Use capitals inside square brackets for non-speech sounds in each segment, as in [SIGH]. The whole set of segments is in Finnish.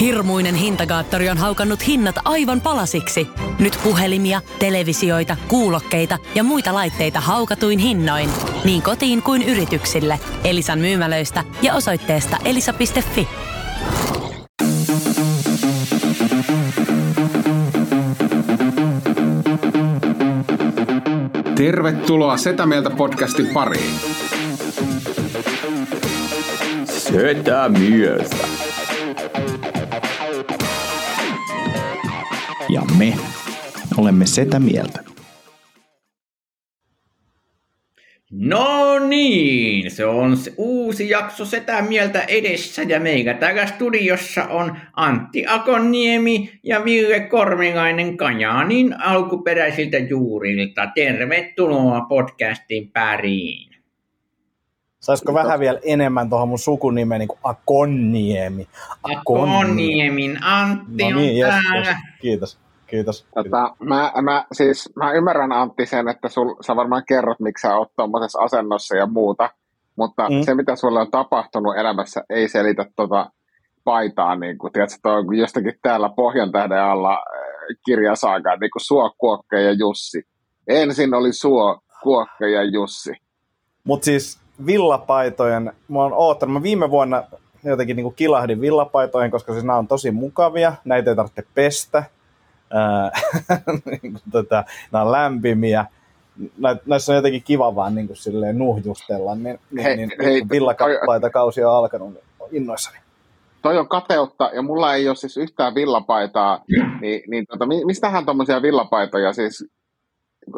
Hirmuinen hintakaattori on haukannut hinnat aivan palasiksi. Nyt puhelimia, televisioita, kuulokkeita ja muita laitteita haukatuin hinnoin. Niin kotiin kuin yrityksille. Elisan myymälöistä ja osoitteesta elisa.fi. Tervetuloa Setä Mieltä podcastin pariin. Setä mieltä. Me olemme Setä mieltä. No niin, se on se uusi jakso Setä mieltä edessä ja meikä täällä studiossa on Antti Akonniemi ja Ville Korminainen Kajaanin alkuperäisiltä juurilta. Tervetuloa podcastin pariin. Saisiko vähän vielä enemmän tuohon mun sukunimeen, niin kuin Akonniemi? Akonniemin Antti No niin, on yes, täällä. yes. Kiitos, kiitos. Tota, mä, mä, siis, mä ymmärrän Antti sen, että sul, sä varmaan kerrot, miksi sä oot tuommoisessa asennossa ja muuta, mutta Mm. se, mitä sulle on tapahtunut elämässä, ei selitä tota paitaa, niin kuin, tiedätkö, toi on kuin jostakin täällä Pohjan tähden alla äh, kirjasaakaan, niin kuin Suo, Kuokke ja Jussi. Ensin oli Suo, Kuokke ja Jussi. Mutta siis villapaitojen, mä oon oottanut, mä viime vuonna jotenkin niin kilahdin villapaitoihin, koska siis nämä on tosi mukavia, näitä ei tarvitse pestä, kuin [LAUGHS] tota, nämä on lämpimiä, Nä, näissä on jotenkin kiva vaan niin kuin silleen nuhjustella, niin, niin, Hei, niin hei, kun villakapaita kausi on alkanut, niin innoissani. Toi on kateutta, ja mulla ei ole siis yhtään villapaitaa, niin, niin tota, mi- mistähän tuommoisia villapaitoja siis,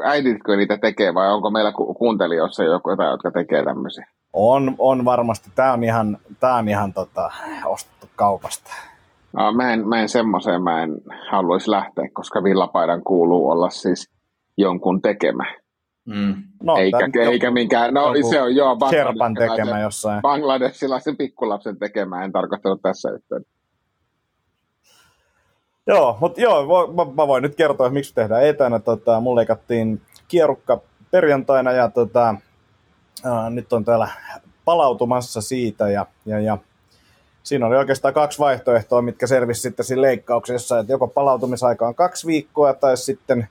äiditkö niitä tekee, vai onko meillä ku- kuuntelijoissa joku jotain, jotka tekee tämmöisiä? On, on varmasti, tämä on ihan, tää on ihan tota, ostettu kaupasta. No, mä en, mä en semmoiseen mä en haluaisi lähteä, koska villapaidan kuuluu olla siis jonkun tekemä. Mm. No, eikä, tää nyt eikä joku- minkään, no joku se on joo, Sherpan tekemä bangladesilaisen, jossain. bangladesilaisen pikkulapsen tekemä, en tarkoittanut tässä yhteydessä. Joo, mutta joo, mä, mä, voin nyt kertoa, että miksi tehdään etänä. Tota, mulle leikattiin kierukka perjantaina ja tota, ää, nyt on täällä palautumassa siitä ja, ja, ja siinä oli oikeastaan kaksi vaihtoehtoa, mitkä selvisi sitten siinä leikkauksessa, että joko palautumisaika on kaksi viikkoa tai sitten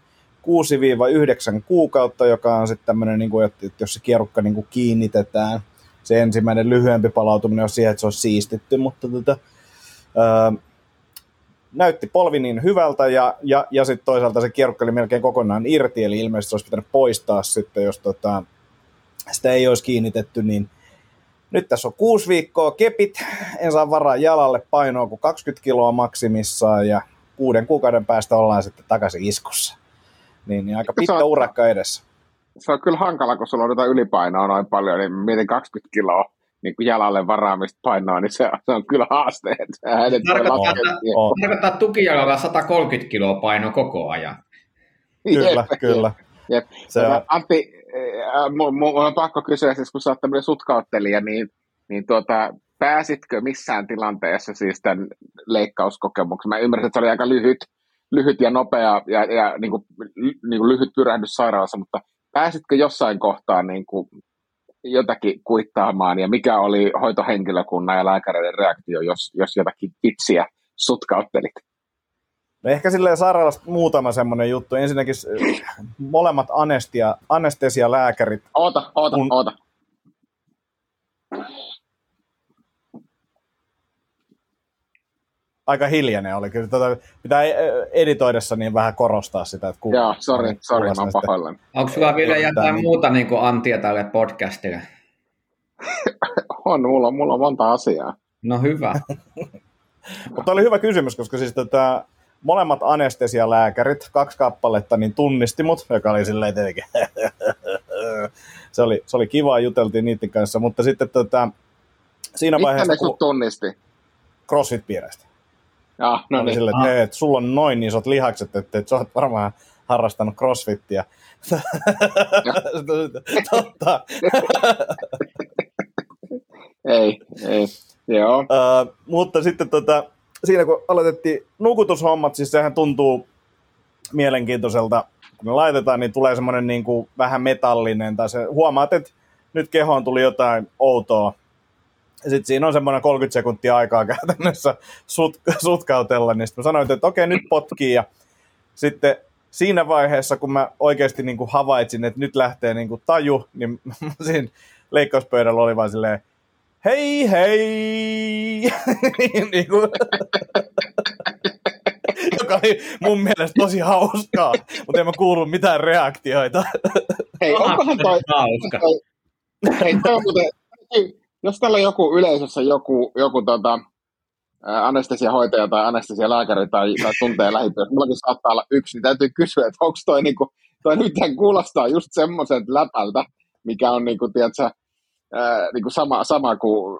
6-9 kuukautta, joka on sitten tämmöinen, niin kuin, että jos se kierukka niin kuin kiinnitetään, se ensimmäinen lyhyempi palautuminen on siihen, että se on siistitty, mutta tota, ää, näytti polvi niin hyvältä ja, ja, ja sitten toisaalta se kierukka oli melkein kokonaan irti, eli ilmeisesti se olisi pitänyt poistaa sitten, jos tota, sitä ei olisi kiinnitetty, niin nyt tässä on kuusi viikkoa kepit, en saa varaa jalalle painoa kuin 20 kiloa maksimissaan ja kuuden kuukauden päästä ollaan sitten takaisin iskussa. Niin, niin aika pitkä on- urakka edessä. Se on kyllä hankala, kun sulla on jotain ylipainoa noin paljon, niin mietin 20 kiloa niin kuin jalalle varaamista painoa, niin se, se on kyllä haaste. Tarkoittaa, tukijalalla 130 kiloa paino koko ajan. Kyllä, Jep, kyllä. Jep. Se on, Antti, mun, on pakko kysyä, siis kun sä oot tämmöinen sutkauttelija, niin, niin tuota, pääsitkö missään tilanteessa siis tämän leikkauskokemuksen? Mä ymmärrän, että se oli aika lyhyt, lyhyt ja nopea ja, ja niin kuin, niin kuin lyhyt pyrähdys sairaalassa, mutta pääsitkö jossain kohtaa niin kuin jotakin kuittaamaan ja mikä oli hoitohenkilökunnan ja lääkäreiden reaktio, jos, jos jotakin vitsiä sutkauttelit? No ehkä silleen sairaalasta muutama semmoinen juttu. Ensinnäkin äh, molemmat anestia, anestesialääkärit Oota, oota, Mun- oota. aika hiljainen oli. Kyllä tota, pitää äh, editoidessa niin vähän korostaa sitä, että kuul- Joo, sorry, sorry, mä kuulostaa oon pahoillani. Onko sulla vielä jotain niin. muuta niin kuin Antia tälle podcastille? [LAUGHS] On, mulla, on- mulla on monta asiaa. No hyvä. [LAUGHS] Mutta oli hyvä kysymys, koska siis tota, molemmat anestesialääkärit, kaksi kappaletta, niin tunnisti mut, joka oli silleen tietenkin. [LAUGHS] se, oli, se oli kiva, juteltiin niiden kanssa, mutta sitten tota, siinä Mistä vaiheessa, ne kun sut tunnisti? CrossFit-piireistä, Ah, no niin. silleen, että, hei, että sulla on noin isot lihakset, että, että sä oot varmaan harrastanut CrossFittiä. [LAUGHS] Totta. Ei, ei. Joo. Uh, mutta sitten tota, siinä kun aloitettiin nukutushommat, siis sehän tuntuu mielenkiintoiselta, kun ne laitetaan, niin tulee semmoinen niin kuin vähän metallinen, tai se, huomaat, että nyt kehoon tuli jotain outoa, sitten siinä on semmoinen 30 sekuntia aikaa [LAUGHS] käytännössä sut, sutkautella, niin sitten sanoin, että okei, nyt potkii, ja sitten siinä vaiheessa, kun mä oikeasti niin kuin havaitsin, että nyt lähtee niin kuin taju, niin [LAUGHS] siinä leikkauspöydällä oli vaan silleen, hei hei! [LAUGHS] niin kuin, [LAUGHS] joka oli mun mielestä tosi hauskaa, mutta en mä kuullut mitään reaktioita. Hei, onkohan toi... Hauska. Hei, toi on muuten, jos täällä on joku yleisössä joku, joku tota, anestesiahoitaja tai anestesialääkäri tai, tai tuntee lähipiirissä, mullakin saattaa olla yksi, niin täytyy kysyä, että onko toi, niinku, toi nyt kuulostaa just semmoisen läpältä, mikä on niinku, tiedätkö, ää, niinku sama, sama kuin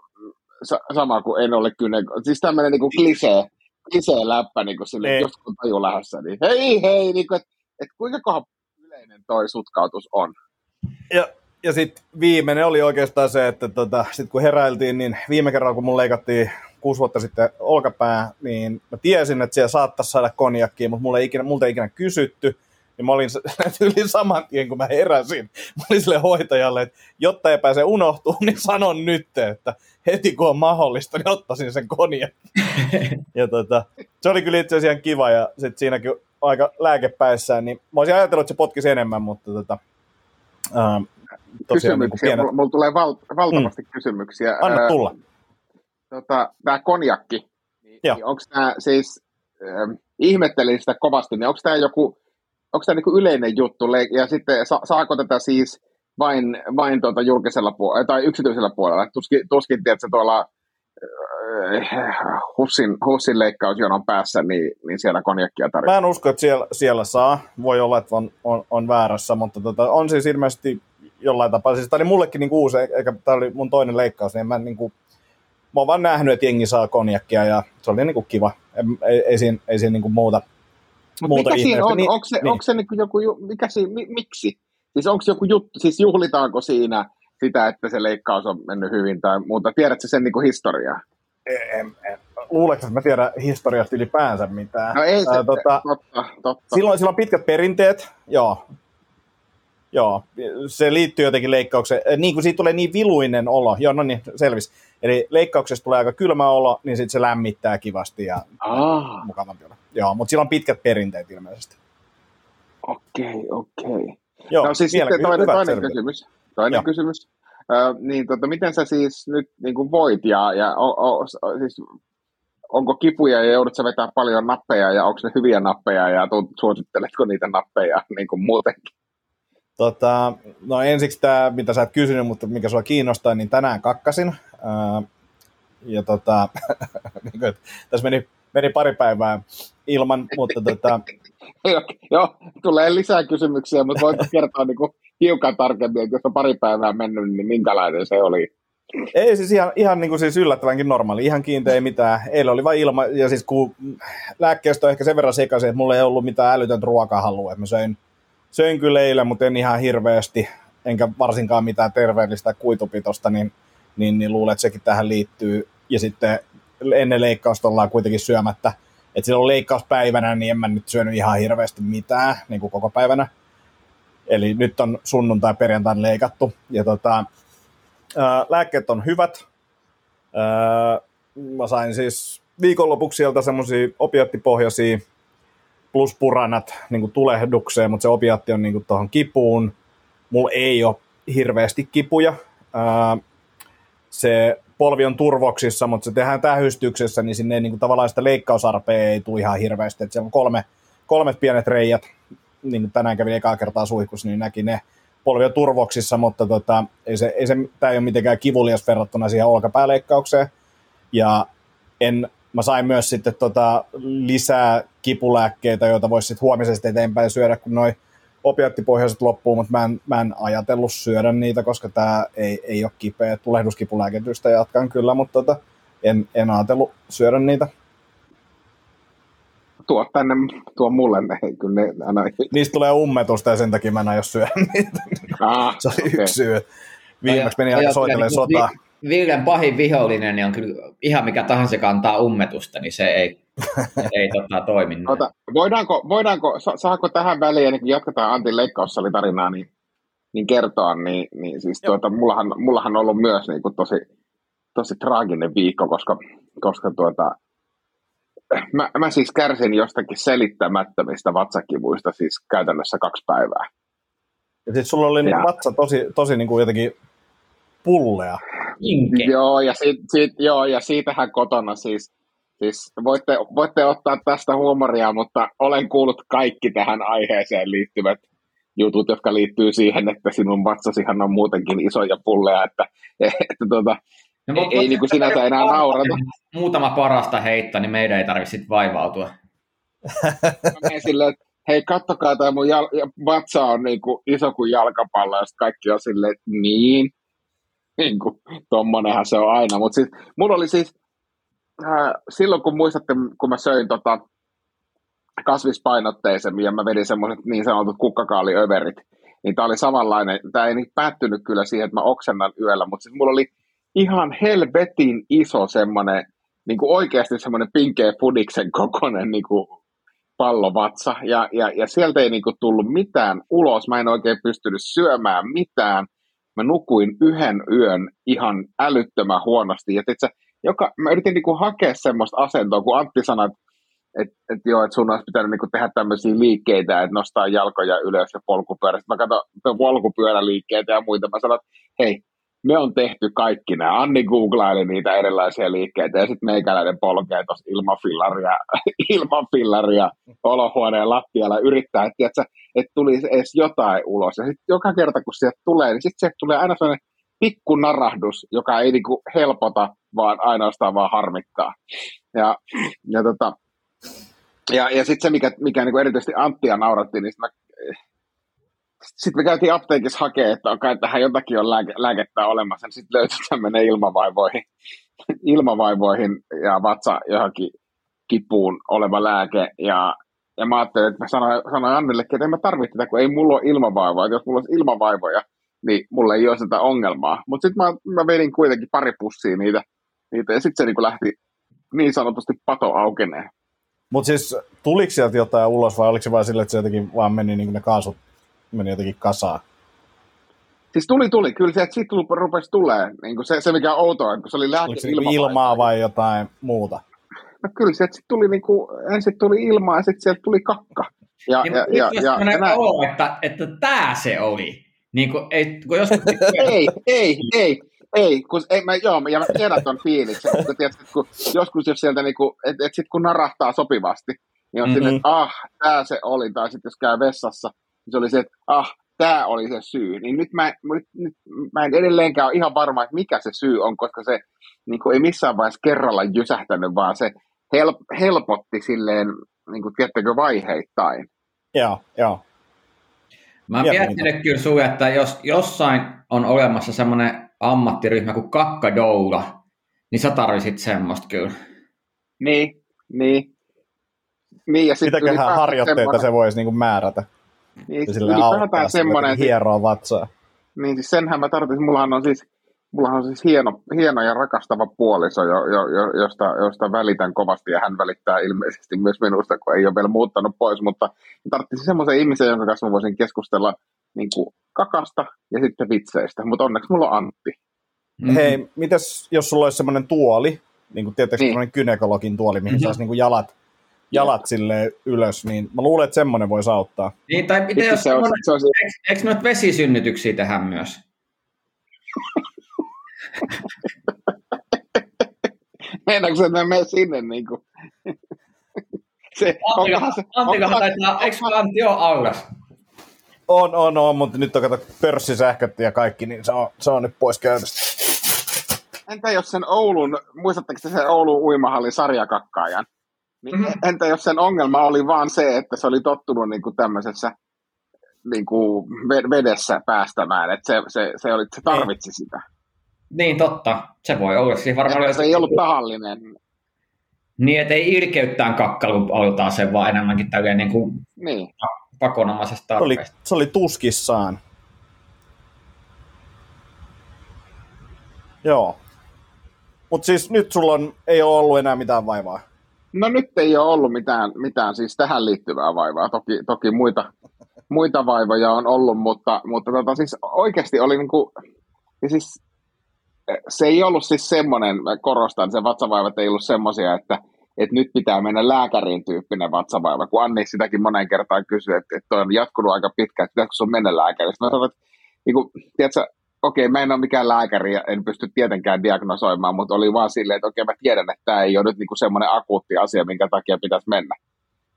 sa, sama kuin en ole kyne. Siis tämmöinen niinku klisee, klisee läppä niinku sille, Niin. just kun taju lähdössä, niin hei hei, niinku, että et kuinka kohan yleinen toi sutkautus on. Ja, ja sitten viimeinen oli oikeastaan se, että tota, sit kun heräiltiin, niin viime kerralla kun mun leikattiin kuusi vuotta sitten olkapää, niin mä tiesin, että siellä saattaisi saada konjakkia, mutta mulle ei ikinä, multa ei ikinä kysytty. Niin mä olin [LAUGHS] yli saman tien, kun mä heräsin. Mä olin sille hoitajalle, että jotta ei pääse unohtuu, niin sanon nyt, että heti kun on mahdollista, niin ottaisin sen konjakin. [LAUGHS] ja tota, se oli kyllä itse asiassa ihan kiva, ja sitten siinäkin aika lääkepäissään, niin mä olisin ajatellut, että se potkisi enemmän, mutta tota, ähm, tosiaan niin pienet... mulla, mulla tulee val, valtavasti mm. kysymyksiä. Anna Ää, tulla. tota, tämä konjakki, niin, niin onko tämä siis, ähm, ihmettelin sitä kovasti, niin onko tämä joku, onko tämä niinku yleinen juttu, ja sitten sa- saako tätä siis vain, vain tuota julkisella puolella, tai yksityisellä puolella, tuskin, tuskin tiedätkö, tuolla äh, Hussin, Hussin leikkausjonon päässä, niin, niin siellä konjakkia tarjoaa. Mä en usko, että siellä, siellä saa. Voi olla, että on, on, on väärässä, mutta tota, on siis ilmeisesti jollain tapaa. Siis tämä oli mullekin niinku uusi, eikä tämä oli mun toinen leikkaus, niin mä niinku, mä oon vaan nähnyt, että jengi saa konjakkia ja se oli niinku kiva. Ei, ei, ei siinä, ei siinä niinku muuta, Mutta muuta mikä siinä on? Niin, onko se, niin. onko se niinku joku, mikä siinä, mi, miksi? Siis onko joku juttu, siis juhlitaanko siinä sitä, että se leikkaus on mennyt hyvin tai muuta? Tiedätkö sen niinku historiaa? en, en, luuletko, että mä tiedän historiasta ylipäänsä mitään? No ei se, Ää, tota, totta, totta. Silloin, silloin on pitkät perinteet, joo. Joo, se liittyy jotenkin leikkaukseen. Eh, Niin kuin siitä tulee niin viluinen olo, joo, no niin, selvis. Eli leikkauksesta tulee aika kylmä olo, niin sitten se lämmittää kivasti ja Ah, mukavampi olla. Joo, mutta sillä on pitkät perinteet ilmeisesti. okei, okei. Joo, No siis vielä sitten toinen, toinen kysymys. Toinen Joo. kysymys. Ö, niin tota, miten sä siis nyt niin kuin voit ja, ja o, o, siis, onko kipuja ja joudut sä vetää paljon nappeja ja onko ne hyviä nappeja ja tu, suositteletko niitä nappeja [LAUGHS] niin kuin muutenkin? Tota, no ensiksi tämä, mitä sä et kysynyt, mutta mikä sua kiinnostaa, niin tänään kakkasin. Ää, ja tota, [LAUGHS] niin kuin, tässä meni, meni pari päivää ilman, mutta tota, [LAUGHS] Joo, Joo, tulee lisää kysymyksiä, mutta voit kertoa niin kuin hiukan tarkemmin, että jos on pari päivää mennyt, niin minkälainen se oli? Ei siis ihan, ihan niin kuin siis yllättävänkin normaali, ihan kiinteä ei mitään. Eilen oli vain ilma, ja siis kun lääkkeestä on ehkä sen verran sekaisin, että mulla ei ollut mitään älytöntä ruokahalua. Että mä söin, söin kyllä eilen, mutta en ihan hirveästi, enkä varsinkaan mitään terveellistä kuitupitosta, niin, niin, niin luulen, että sekin tähän liittyy. Ja sitten ennen leikkausta ollaan kuitenkin syömättä. Että silloin leikkauspäivänä, niin en mä nyt syönyt ihan hirveästi mitään, niin kuin koko päivänä. Eli nyt on sunnuntai perjantain leikattu. Ja tota, Ää, lääkkeet on hyvät. Ää, mä sain siis viikonlopuksi sieltä semmoisia opiattipohjaisia plus puranat niin tulehdukseen, mutta se opiatti on niin tuohon kipuun. Mulla ei ole hirveästi kipuja. Se polvi on turvoksissa, mutta se tehdään tähystyksessä, niin sinne ei, niin kuin, tavallaan sitä leikkausarpea ei tule ihan hirveästi. Et siellä on kolme, kolmet pienet reijät, niin kuin tänään kävin ekaa kertaa suihkussa, niin näki ne polvi on turvoksissa, mutta tota, ei se, ei se, tämä ei ole mitenkään kivulias verrattuna siihen olkapääleikkaukseen. Ja en, mä sain myös sitten tota lisää kipulääkkeitä, joita voisi sitten huomisesta eteenpäin syödä, kun noin opiattipohjaiset loppuu, mutta mä en, mä en ajatellut syödä niitä, koska tämä ei, ei ole kipeä. Tulehduskipulääkitystä jatkan kyllä, mutta tota, en, en ajatellut syödä niitä. Tuo tänne, tuo mulle ne, kyllä ne aina... Niistä tulee ummetusta ja sen takia mä en aio syödä niitä. Ah, Se oli okei. yksi syy. Viimeksi meni aika on soitellen kyllä niinku sotaa. Vi- Villen pahin vihollinen niin on kyllä ihan mikä tahansa kantaa ummetusta, niin se ei, [LAUGHS] ei tota, toimi. Ota, voidaanko, voidaanko, sa- saako tähän väliin, ennen kuin jatketaan Antin leikkaussalitarinaa, niin, niin kertoa, niin, niin siis tuota, mullahan, mullahan on ollut myös niin kuin tosi, tosi traaginen viikko, koska, koska tuota, mä, mä siis kärsin jostakin selittämättömistä vatsakivuista siis käytännössä kaksi päivää. Ja sitten sulla oli Ja- vatsa tosi, tosi niin kuin jotenkin pullea. Inke. Joo, ja, siitä, siitä, joo, ja siitähän kotona siis, siis voitte, voitte ottaa tästä huumoria, mutta olen kuullut kaikki tähän aiheeseen liittyvät jutut, jotka liittyy siihen, että sinun vatsasihan on muutenkin iso ja pullea, että, että tuota, No, ei- ei niinku sinänsä enää naurata. Muutama parasta heitto, niin meidän ei tarvitse sit vaivautua. silleen, että hei kattokaa tämä mun jal- ja vatsa on niin kuin iso kuin jalkapallo, ja kaikki on silleen, että niin, niin kuin, tommonenhan se on aina. Mutta siis, mulla oli siis, äh, silloin kun muistatte, kun mä söin tota, kasvispainotteisemmin ja mä vedin semmoiset niin sanotut kukkakaaliöverit, niin tää oli samanlainen, tämä ei nyt päättynyt kyllä siihen, että mä oksennan yöllä, mutta siis mulla oli ihan helvetin iso semmoinen, niin kuin oikeasti semmoinen pinkeä pudiksen kokoinen niin kuin pallovatsa, ja, ja, ja sieltä ei niin kuin tullut mitään ulos, mä en oikein pystynyt syömään mitään, mä nukuin yhden yön ihan älyttömän huonosti, ja tiiätkö, joka, mä yritin niin kuin hakea semmoista asentoa, kun Antti sanoi, että että et joo, että sun olisi pitänyt niinku tehdä tämmöisiä liikkeitä, että nostaa jalkoja ylös ja polkupyörä. Sitten mä katson polkupyöräliikkeitä ja muita. Mä sanon, että hei, me on tehty kaikki nämä. Anni googlaili niitä erilaisia liikkeitä ja sitten meikäläinen polkee tuossa ilman fillaria, [LAUGHS] ilman fillaria olohuoneen lattialla yrittää, että, tiiätkö, että tulisi edes jotain ulos. Ja sitten joka kerta, kun sieltä tulee, niin sitten sieltä tulee aina sellainen pikku narahdus, joka ei niinku helpota, vaan ainoastaan vaan harmittaa. Ja, ja tota, ja, ja sitten se, mikä, mikä niin erityisesti Anttia nauratti, niin mä, sitten me käytiin apteekissa hakemaan, että kai tähän jotakin on lääke, lääkettä olemassa. Sitten löytyi tämmöinen ilmavaivoihin, [LAUGHS] ilmavaivoihin ja vatsa johonkin kipuun oleva lääke. Ja, ja mä ajattelin, että mä sanoin, sanoin Annellekin, että en mä tarvitse tätä, kun ei mulla ole ilmavaivoja. Että jos mulla olisi ilmavaivoja, niin mulla ei ole sitä ongelmaa. Mutta sitten mä, mä vedin kuitenkin pari pussia niitä, niitä ja sitten se niin lähti niin sanotusti pato aukeneen. Mutta siis tuliko sieltä jotain ulos vai oliko se vain sille, että se jotenkin vaan meni niin ne kaasut meni jotenkin kasaan? Siis tuli, tuli. Kyllä se, että siitä tuli, rupesi tulee. Niin kuin se, se, mikä on outoa, kun se oli lääke se niinku ilmaa vai jotain muuta? No kyllä se, että sit tuli niin kuin, ensin tuli ilmaa ja sitten sieltä tuli kakka. Ja, Niin, ja, ja, ja, ja, ja, näin. olo, että, että tämä se oli. Niin kuin, ei, kun joskus, [LAUGHS] ei, ei, ei, ei, kun, ei mä, joo, ja mä tiedän ton fiiliksen, mutta tiedätkö, että kun, joskus jos sieltä niinku, että et sit kun narahtaa sopivasti, niin on mm-hmm. silleen, että ah, tää se oli, tai sitten jos käy vessassa, niin se oli se, että ah, tämä oli se syy. Niin nyt mä, nyt, nyt, mä en edelleenkään ole ihan varma, että mikä se syy on, koska se niin kuin ei missään vaiheessa kerralla jysähtänyt, vaan se help, helpotti silleen, niin kuin, tiedättekö, vaiheittain. Joo, joo. Mä miettinyt kyllä sun, että jos jossain on olemassa semmoinen ammattiryhmä kuin kakkadoula, niin sä tarvisit semmoista kyllä. Niin, niin. Niin, ja sitten Mitäköhän harjoitteita se voisi niinku määrätä? Niin, sille auttaa semmoinen hieroa vatsaa. Niin siis senhän mä tarvitsin, mullahan on siis, mullahan on siis hieno, hieno ja rakastava puoliso, jo, jo, jo, josta, josta välitän kovasti ja hän välittää ilmeisesti myös minusta, kun ei ole vielä muuttanut pois, mutta mä tarvitsin semmoisen ihmisen, jonka kanssa mä voisin keskustella niin kuin kakasta ja sitten vitseistä, mutta onneksi mulla on Antti. Mm. Hei, mitäs jos sulla olisi semmoinen tuoli, niin kuin tietysti Niin. semmoinen gynekologin tuoli, mihin Mhm. saisi niin kuin jalat, jalat silleen ylös, niin mä luulen, että semmoinen voisi auttaa. Niin, tai miten jos se on, se on, eikö, eikö noita vesisynnytyksiä tehdä myös? [LAUGHS] meinaatko se, että mä menen sinne niin kuin, se, se, Antikahan taitaa, eikö Antti ole auras? On, on, on, mutta nyt on kato pörssisähköt ja kaikki, niin se on, se on nyt pois käytöstä. entä jos sen Oulun, muistatteko te sen Oulun uimahallin sarjakakkaajan? Niin Mhm. Entä jos sen ongelma oli vaan se, että se oli tottunut niin kuin tämmöisessä niin kuin ve- vedessä päästämään, että se, se, se, oli, se tarvitsi sitä. Niin, totta. Se voi olla. Siis varmaan Että se ei ollut tahallinen. Niin, että ei ilkeyttään kakkailu autaa sen, vaan enemmänkin tälleen niin kuin Niin. pakonomaisesta Se oli, tarpeesta. se oli tuskissaan. Joo. Mutta siis nyt sulla on, ei ole ollut enää mitään vaivaa. No nyt ei ole ollut mitään, mitään siis tähän liittyvää vaivaa. Toki, toki muita, muita vaivoja on ollut, mutta, mutta tota, siis oikeasti oli niin kuin, siis se ei ollut siis semmoinen, korostan, se vatsavaivat ei ollut semmoisia, että, että nyt pitää mennä lääkäriin tyyppinen vatsavaiva, kun Anni sitäkin moneen kertaan kysyi, että, että on jatkunut aika pitkään, että pitäisikö sun mennä lääkäriin. Mä sanoin, että niin kuin, tiedätkö, okei, mä en ole mikään lääkäri ja en pysty tietenkään diagnosoimaan, mutta oli vaan silleen, että okei, mä tiedän, että tämä ei ole nyt niin kuin semmoinen akuutti asia, minkä takia pitäisi mennä.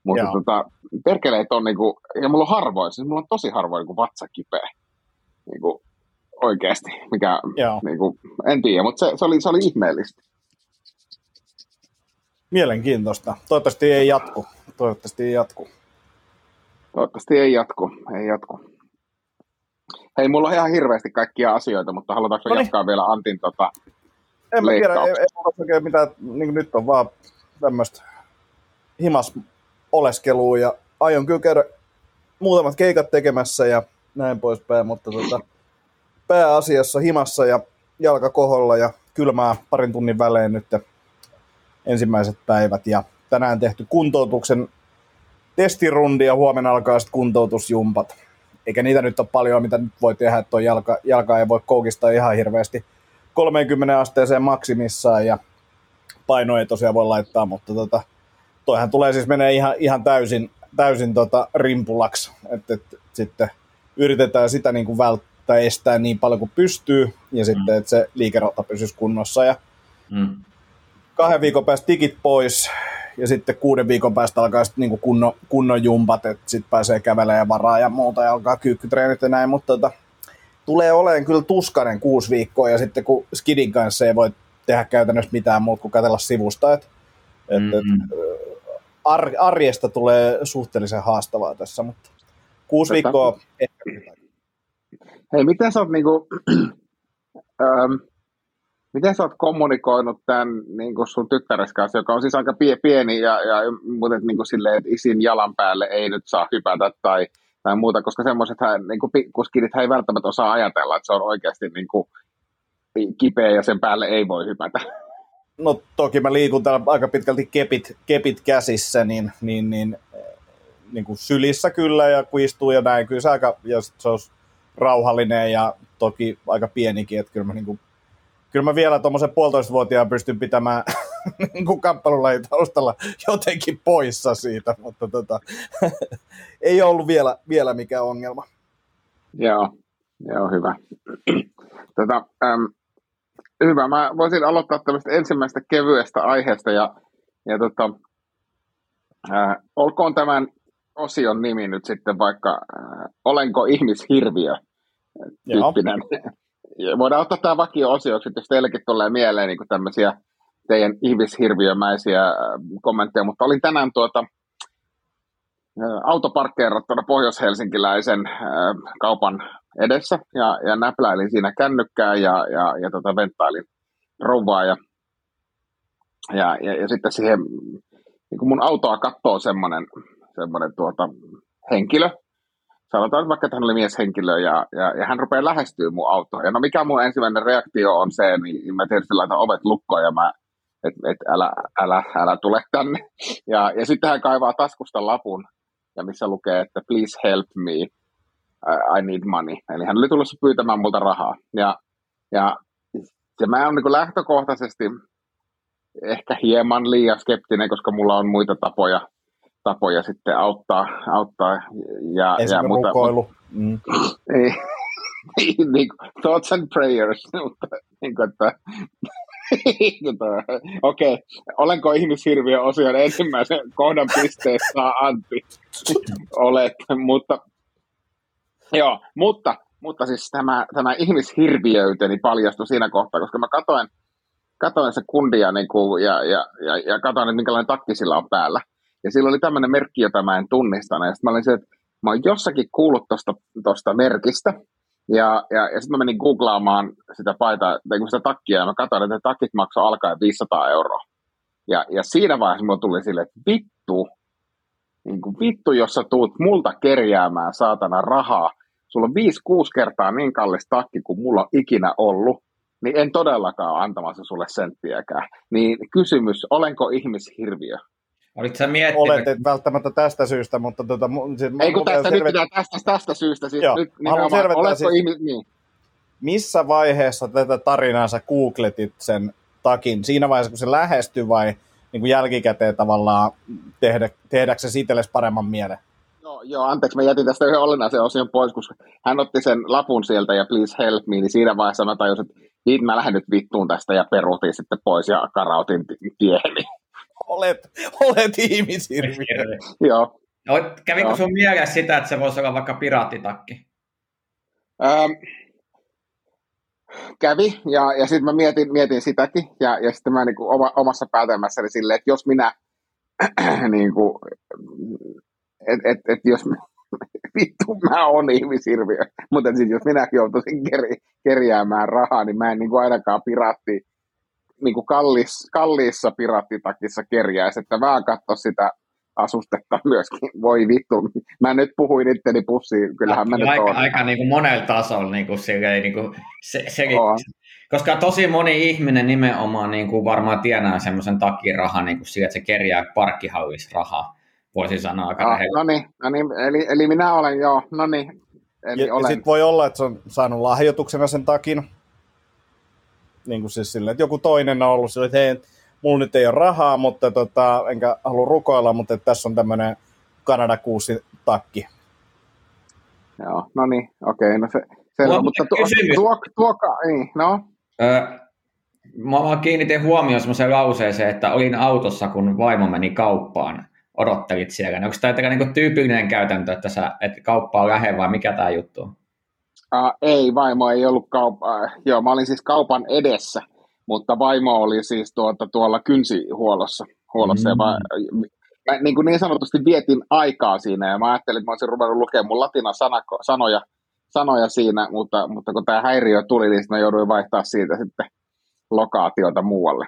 Mutta tota, perkeleet on niinku, ja mulla on harvoin, siis mulla on tosi harvoin niinku vatsa kipeä. Niinku, oikeasti, mikä, niinku, en tiedä, mutta se, se, oli, se oli ihmeellistä. Mielenkiintoista. Toivottavasti ei jatku. Toivottavasti ei jatku. Toivottavasti ei jatku. Ei jatku. Hei, mulla on ihan hirveästi kaikkia asioita, mutta halutaanko Noniin. jatkaa vielä Antin tota, En mä tiedä, ei, ei ole oikein mitään, niin nyt on vaan tämmöistä himas oleskeluun ja aion kyllä käydä muutamat keikat tekemässä ja näin poispäin, mutta tota, pääasiassa himassa ja jalkakoholla ja kylmää parin tunnin välein nyt ensimmäiset päivät ja tänään tehty kuntoutuksen testirundi ja huomenna alkaa sitten kuntoutusjumpat. Eikä niitä nyt ole paljon, mitä nyt voi tehdä, että jalka, jalka ei voi koukistaa ihan hirveästi 30 asteeseen maksimissaan ja paino ei tosiaan voi laittaa, mutta tota, toihan tulee siis menee ihan, ihan täysin, täysin tota rimpulaksi, että, että sitten yritetään sitä niin kuin välttää, estää niin paljon kuin pystyy, ja sitten, mm. että se liikerota pysyisi kunnossa, ja mm. Kahden viikon päästä digit pois, ja sitten kuuden viikon päästä alkaa sitten niin kunnon, kunnon jumpat, että sitten pääsee kävelemään ja varaa ja muuta, ja alkaa kyykkytreenit ja näin, mutta tota, tulee olemaan kyllä tuskanen kuusi viikkoa, ja sitten kun skidin kanssa ei voi tehdä käytännössä mitään muuta kuin katsella sivusta, että et, mm-hmm. et, ar, arjesta tulee suhteellisen haastavaa tässä, mutta kuusi Tätä. viikkoa ehkä. Hei, miten sä oot niinku, [CLEARS THROAT] ähm, miten sä oot kommunikoinut tämän niin sun tyttäres kanssa, joka on siis aika pieni ja, ja mutta niin silleen, että isin jalan päälle ei nyt saa hypätä tai, tai muuta, koska semmoiset niin pikkuskidit ei välttämättä osaa ajatella, että se on oikeasti niin kuin, kipeä ja sen päälle ei voi hypätä. no toki mä liikun täällä aika pitkälti kepit, kepit käsissä, niin, niin, niin, niin kuin sylissä kyllä, ja kun istuu ja näin, kyllä se aika, ja se on rauhallinen ja toki aika pienikin, että kyllä mä, niin kuin, kyllä mä vielä tuommoisen puolitoistavuotiaan pystyn pitämään [LAUGHS] niin kuin taustalla jotenkin poissa siitä, mutta tota, [LAUGHS] ei ollut vielä, vielä mikään ongelma. Joo, joo hyvä. [CLEARS THROAT] Tota, ähm, Hyvä. Mä voisin aloittaa tämmöistä ensimmäistä kevyestä aiheesta ja, ja tota, äh, olkoon tämän osion nimi nyt sitten vaikka äh, Olenko ihmishirviö tyyppinen. Voidaan ottaa tämä vakio-osioksi, jos teillekin tulee mieleen niin tämmöisiä teidän ihmishirviömäisiä äh, kommentteja, mutta olin tänään tuota, autoparkkeerattuna pohjois-helsinkiläisen kaupan edessä ja, ja näpläilin siinä kännykkää ja, ja, ja tota, venttailin rouvaa ja, ja, ja, ja sitten siihen, niin mun autoa katsoo semmoinen, semmoinen tuota, henkilö, sanotaan vaikka, että hän oli mieshenkilö ja, ja, ja hän rupeaa lähestyä mun autoa. Ja no mikä mun ensimmäinen reaktio on se, niin mä tietysti laitan ovet lukkoon ja mä, että et, älä, älä, älä tule tänne. Ja, ja sitten hän kaivaa taskusta lapun, ja missä lukee, että please help me, I need money. Eli hän oli tulossa pyytämään multa rahaa. Ja, ja, ja mä oon niin lähtökohtaisesti ehkä hieman liian skeptinen, koska mulla on muita tapoja, tapoja sitten auttaa. auttaa ja, ja, mutta, mutta, mm. niin, niin, thoughts and prayers, [LAUGHS] mutta niin kuin, että Okei, okay. olenko ihmishirviö osion ensimmäisen kohdan pisteessä Antti? Olet, mutta Joo, mutta, mutta siis tämä, tämä ihmishirviöyteni paljastui siinä kohtaa, koska mä katoin, katoin se kundia niin kuin, ja, ja, ja, ja katoin, että minkälainen takki sillä on päällä. Ja sillä oli tämmöinen merkki, jota mä en tunnistanut. Ja sitten mä olin se, että mä oon jossakin kuullut tuosta merkistä. Ja, ja, ja sitten mä menin googlaamaan sitä paitaa, tai sitä takkia, ja mä katsoin, että takit maksoi alkaen 500 euroa. Ja, ja siinä vaiheessa mulla tuli sille, että vittu, niin kuin vittu, jos sä tuut multa kerjäämään saatana rahaa, sulla on 5-6 kertaa niin kallis takki kuin mulla on ikinä ollut, niin en todellakaan antamassa sulle senttiäkään. Niin kysymys, olenko ihmishirviö? Olit sä miettinyt? Olet, et välttämättä tästä syystä, mutta... Tota, siis Ei kun tästä, nyt pitää tästä, tästä syystä. Siis Joo, nyt haluan selvittää oletko siis, ihmis... Niin. missä vaiheessa tätä tarinaa sä googletit sen takin? Siinä vaiheessa, kun se lähestyi vai niin kuin jälkikäteen tavallaan tehdä, tehdäksä itsellesi paremman mielen? Joo, joo, anteeksi, mä jätin tästä yhden olennaisen osion pois, koska hän otti sen lapun sieltä ja please help me, niin siinä vaiheessa mä tajusin, että viit, mä lähden nyt vittuun tästä ja peruutin sitten pois ja karautin tieheni. Olet, olet ihmishirviö. joo. No, kävikö Joo. sun mielessä sitä, että se voisi olla vaikka piraattitakki? Ähm, kävi, ja, ja sitten mä mietin, mietin sitäkin, ja, ja sitten mä niinku oma, omassa päätelmässäni silleen, että jos minä, [CLEARS THROAT] niinku, et, et, et jos [LAUGHS] vittu mä oon ihmishirviö, mutta siis jos minäkin joutuisin keri, kerjäämään rahaa, niin mä en niinku ainakaan piraatti, niinku kallis, kalliissa piraattitakissa kerjäisi, että vähän katso sitä asustetta [LAUGHS] myöskin. Voi vittu, mä nyt puhuin itteni pussiin, kyllähän mä nyt aika, oon. aika niin kuin monella tasolla niin kuin silleen, niin kuin se, se, On. koska tosi moni ihminen nimenomaan niin kuin varmaan tienaa semmoisen takirahan niin kuin sillä, että se kerjää parkkihallissa rahaa, voisi sanoa aika Ah, no niin, no niin, eli, eli minä olen, joo, no niin. Eli Ja, ja olen, sitten voi olla, että se on saanut lahjoituksena sen takin. Niin kuin siis silleen, että joku toinen on ollut silleen, että hei, mulla nyt ei ole rahaa, mutta tota, enkä halua rukoilla, mutta että tässä on tämmöinen Kanada kuusi takki. joo, no niin, okei, no se, selvä, on mutta tuo, kysymys. tuo, tuo, niin, no, Öö, mä vaan kiinnitin huomioon semmoiseen lauseeseen, että olin autossa, kun vaimo meni kauppaan. Odottelit siellä. Onko tämä niin tyypillinen käytäntö, että, sä, että kauppa on lähellä vai mikä tämä juttu on? Uh, ei, vaimo ei ollut kaupan, uh, joo, mä olin siis kaupan edessä, mutta vaimo oli siis tuota, tuolla kynsihuollossa, huollossa, mm. ja mä, mä niin, kuin niin sanotusti vietin aikaa siinä, ja mä ajattelin, että mä olisin ruvennut lukemaan mun latina sanako, sanoja, sanoja siinä, mutta, mutta kun tämä häiriö tuli, niin mä jouduin vaihtaa siitä sitten lokaatiota muualle.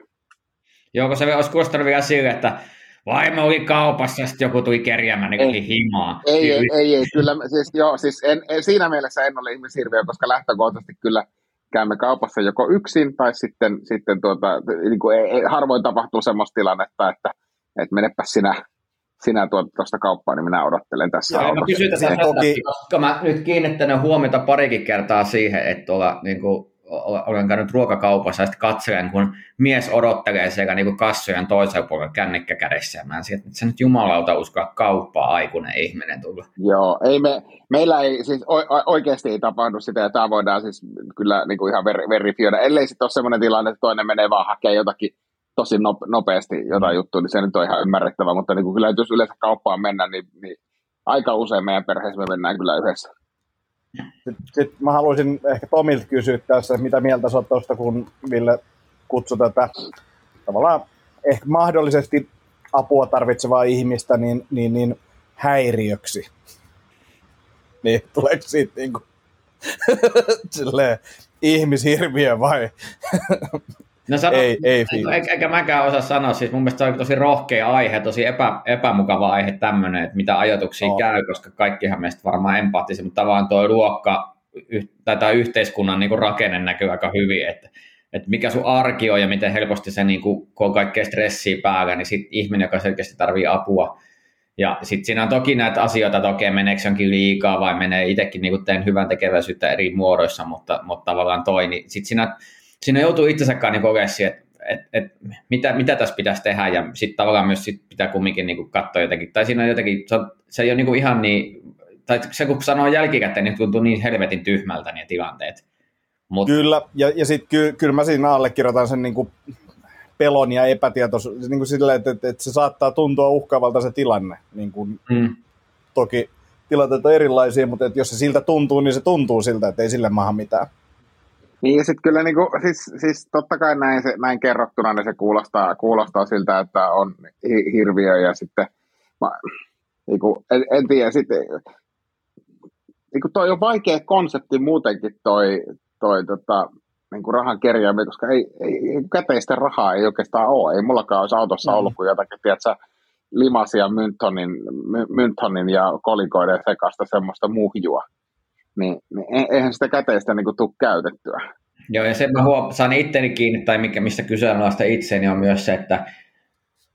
Joo, kun se olisi kuulostanut vielä sille, että vaimo oli kaupassa ja sitten joku tuli kerjäämään niin Ei. himaa. Ei, ei, ei, ei kyllä, siis, joo, siis en, en, siinä mielessä en ole ihmishirviö, koska lähtökohtaisesti kyllä käymme kaupassa joko yksin tai sitten, sitten tuota, niin kuin ei, ei, harvoin tapahtuu semmoista tilannetta, että, että menepä sinä, sinä tuota tuosta kauppaan, niin minä odottelen tässä Joo, mä kysyn toki- takia, koska mä nyt kiinnittänyt huomiota parikin kertaa siihen, että tuolla, niin kuin, olen käynyt ruokakaupassa ja sitten katselen, kun mies odottelee siellä niin kuin kassojen toisella puolella kännykkä kädessä. Mä en sieltä, että se nyt jumalauta uskoa kauppaa aikuinen ihminen tulla. Joo, ei me, meillä ei, siis oikeasti ei tapahdu sitä, ja tämä voidaan siis kyllä niin kuin ihan ver, verifioida, ellei sitten ole semmoinen tilanne, että toinen menee vaan hakemaan jotakin tosi nop- nopeasti jotain juttua, niin se nyt on ihan ymmärrettävä, mutta niin kuin kyllä jos yleensä kauppaan mennään, niin, niin aika usein meidän perheessä me mennään kyllä yhdessä. Sitten sit mä haluaisin ehkä Tomilta kysyä tässä, mitä mieltä sä oot tuosta, kun Ville kutsui tätä tavallaan ehkä mahdollisesti apua tarvitsevaa ihmistä niin, niin, niin häiriöksi. Niin tuleeko siitä niin kuin, [LAUGHS] silleen, ihmishirviö vai No sano, ei, ei? Eikä, eikä mäkään osaa sanoa, siis mun mielestä se on tosi rohkea aihe, tosi epä, epämukava aihe tämmöinen, että mitä ajatuksia On. käy, koska kaikkihan meistä varmaan empaattisia, mutta tavallaan tuo luokka tai tämä yhteiskunnan niin rakenne näkyy aika hyvin, että, että mikä sun arki on ja miten helposti se, niin kuin, kun on kaikkea stressiä päällä, niin sitten ihminen, joka selkeästi tarvii apua, ja sitten siinä on toki näitä asioita, että okei, meneekö se jonkin liikaa vai menee itsekin niin teen hyvän tekeväisyyttä eri muodoissa, mutta, mutta tavallaan toi, niin sitten siinä, siinä joutuu itsensäkaan niin kokea siihen, että et, et, mitä, mitä tässä pitäisi tehdä, ja sitten tavallaan myös sit pitää kumminkin niin katsoa jotenkin, tai siinä on jotenkin, se, on, se ei ole niin ihan niin, tai se kun sanoo jälkikäteen, niin tuntuu niin helvetin tyhmältä ne tilanteet. Mut, Kyllä, ja, ja sitten ky, kyllä mä siinä allekirjoitan sen niin kuin pelon ja epätietoisuuden, niin kuin silleen, että, että, että se saattaa tuntua uhkaavalta se tilanne. Niin kuin, mm, toki tilanteet on erilaisia, mutta että jos se siltä tuntuu, niin se tuntuu siltä, että ei sille maaha mitään. Niin ja sitten kyllä niinku, siis, siis totta kai näin, se, näin kerrottuna niin se kuulostaa, kuulostaa siltä, että on hi- hirviö ja sitten mä, niinku, en, en tiedä, sitten niinku toi on vaikea konsepti muutenkin toi, toi tota, niinku rahan kerjääminen, koska ei, ei, ei, käteistä rahaa ei oikeastaan ole. Ei mullakaan olisi autossa Mm. ollut kuin jotakin, tiedätkö, limasia myntonin, my, myntonin ja kolikoiden sekasta semmoista muhjua. Niin, niin eihän sitä käteistä niinku tule käytettyä. Joo, ja sen mä huom- saan itteni kiinni, tai mikä, mistä kyseenalaista itseäni on myös se, että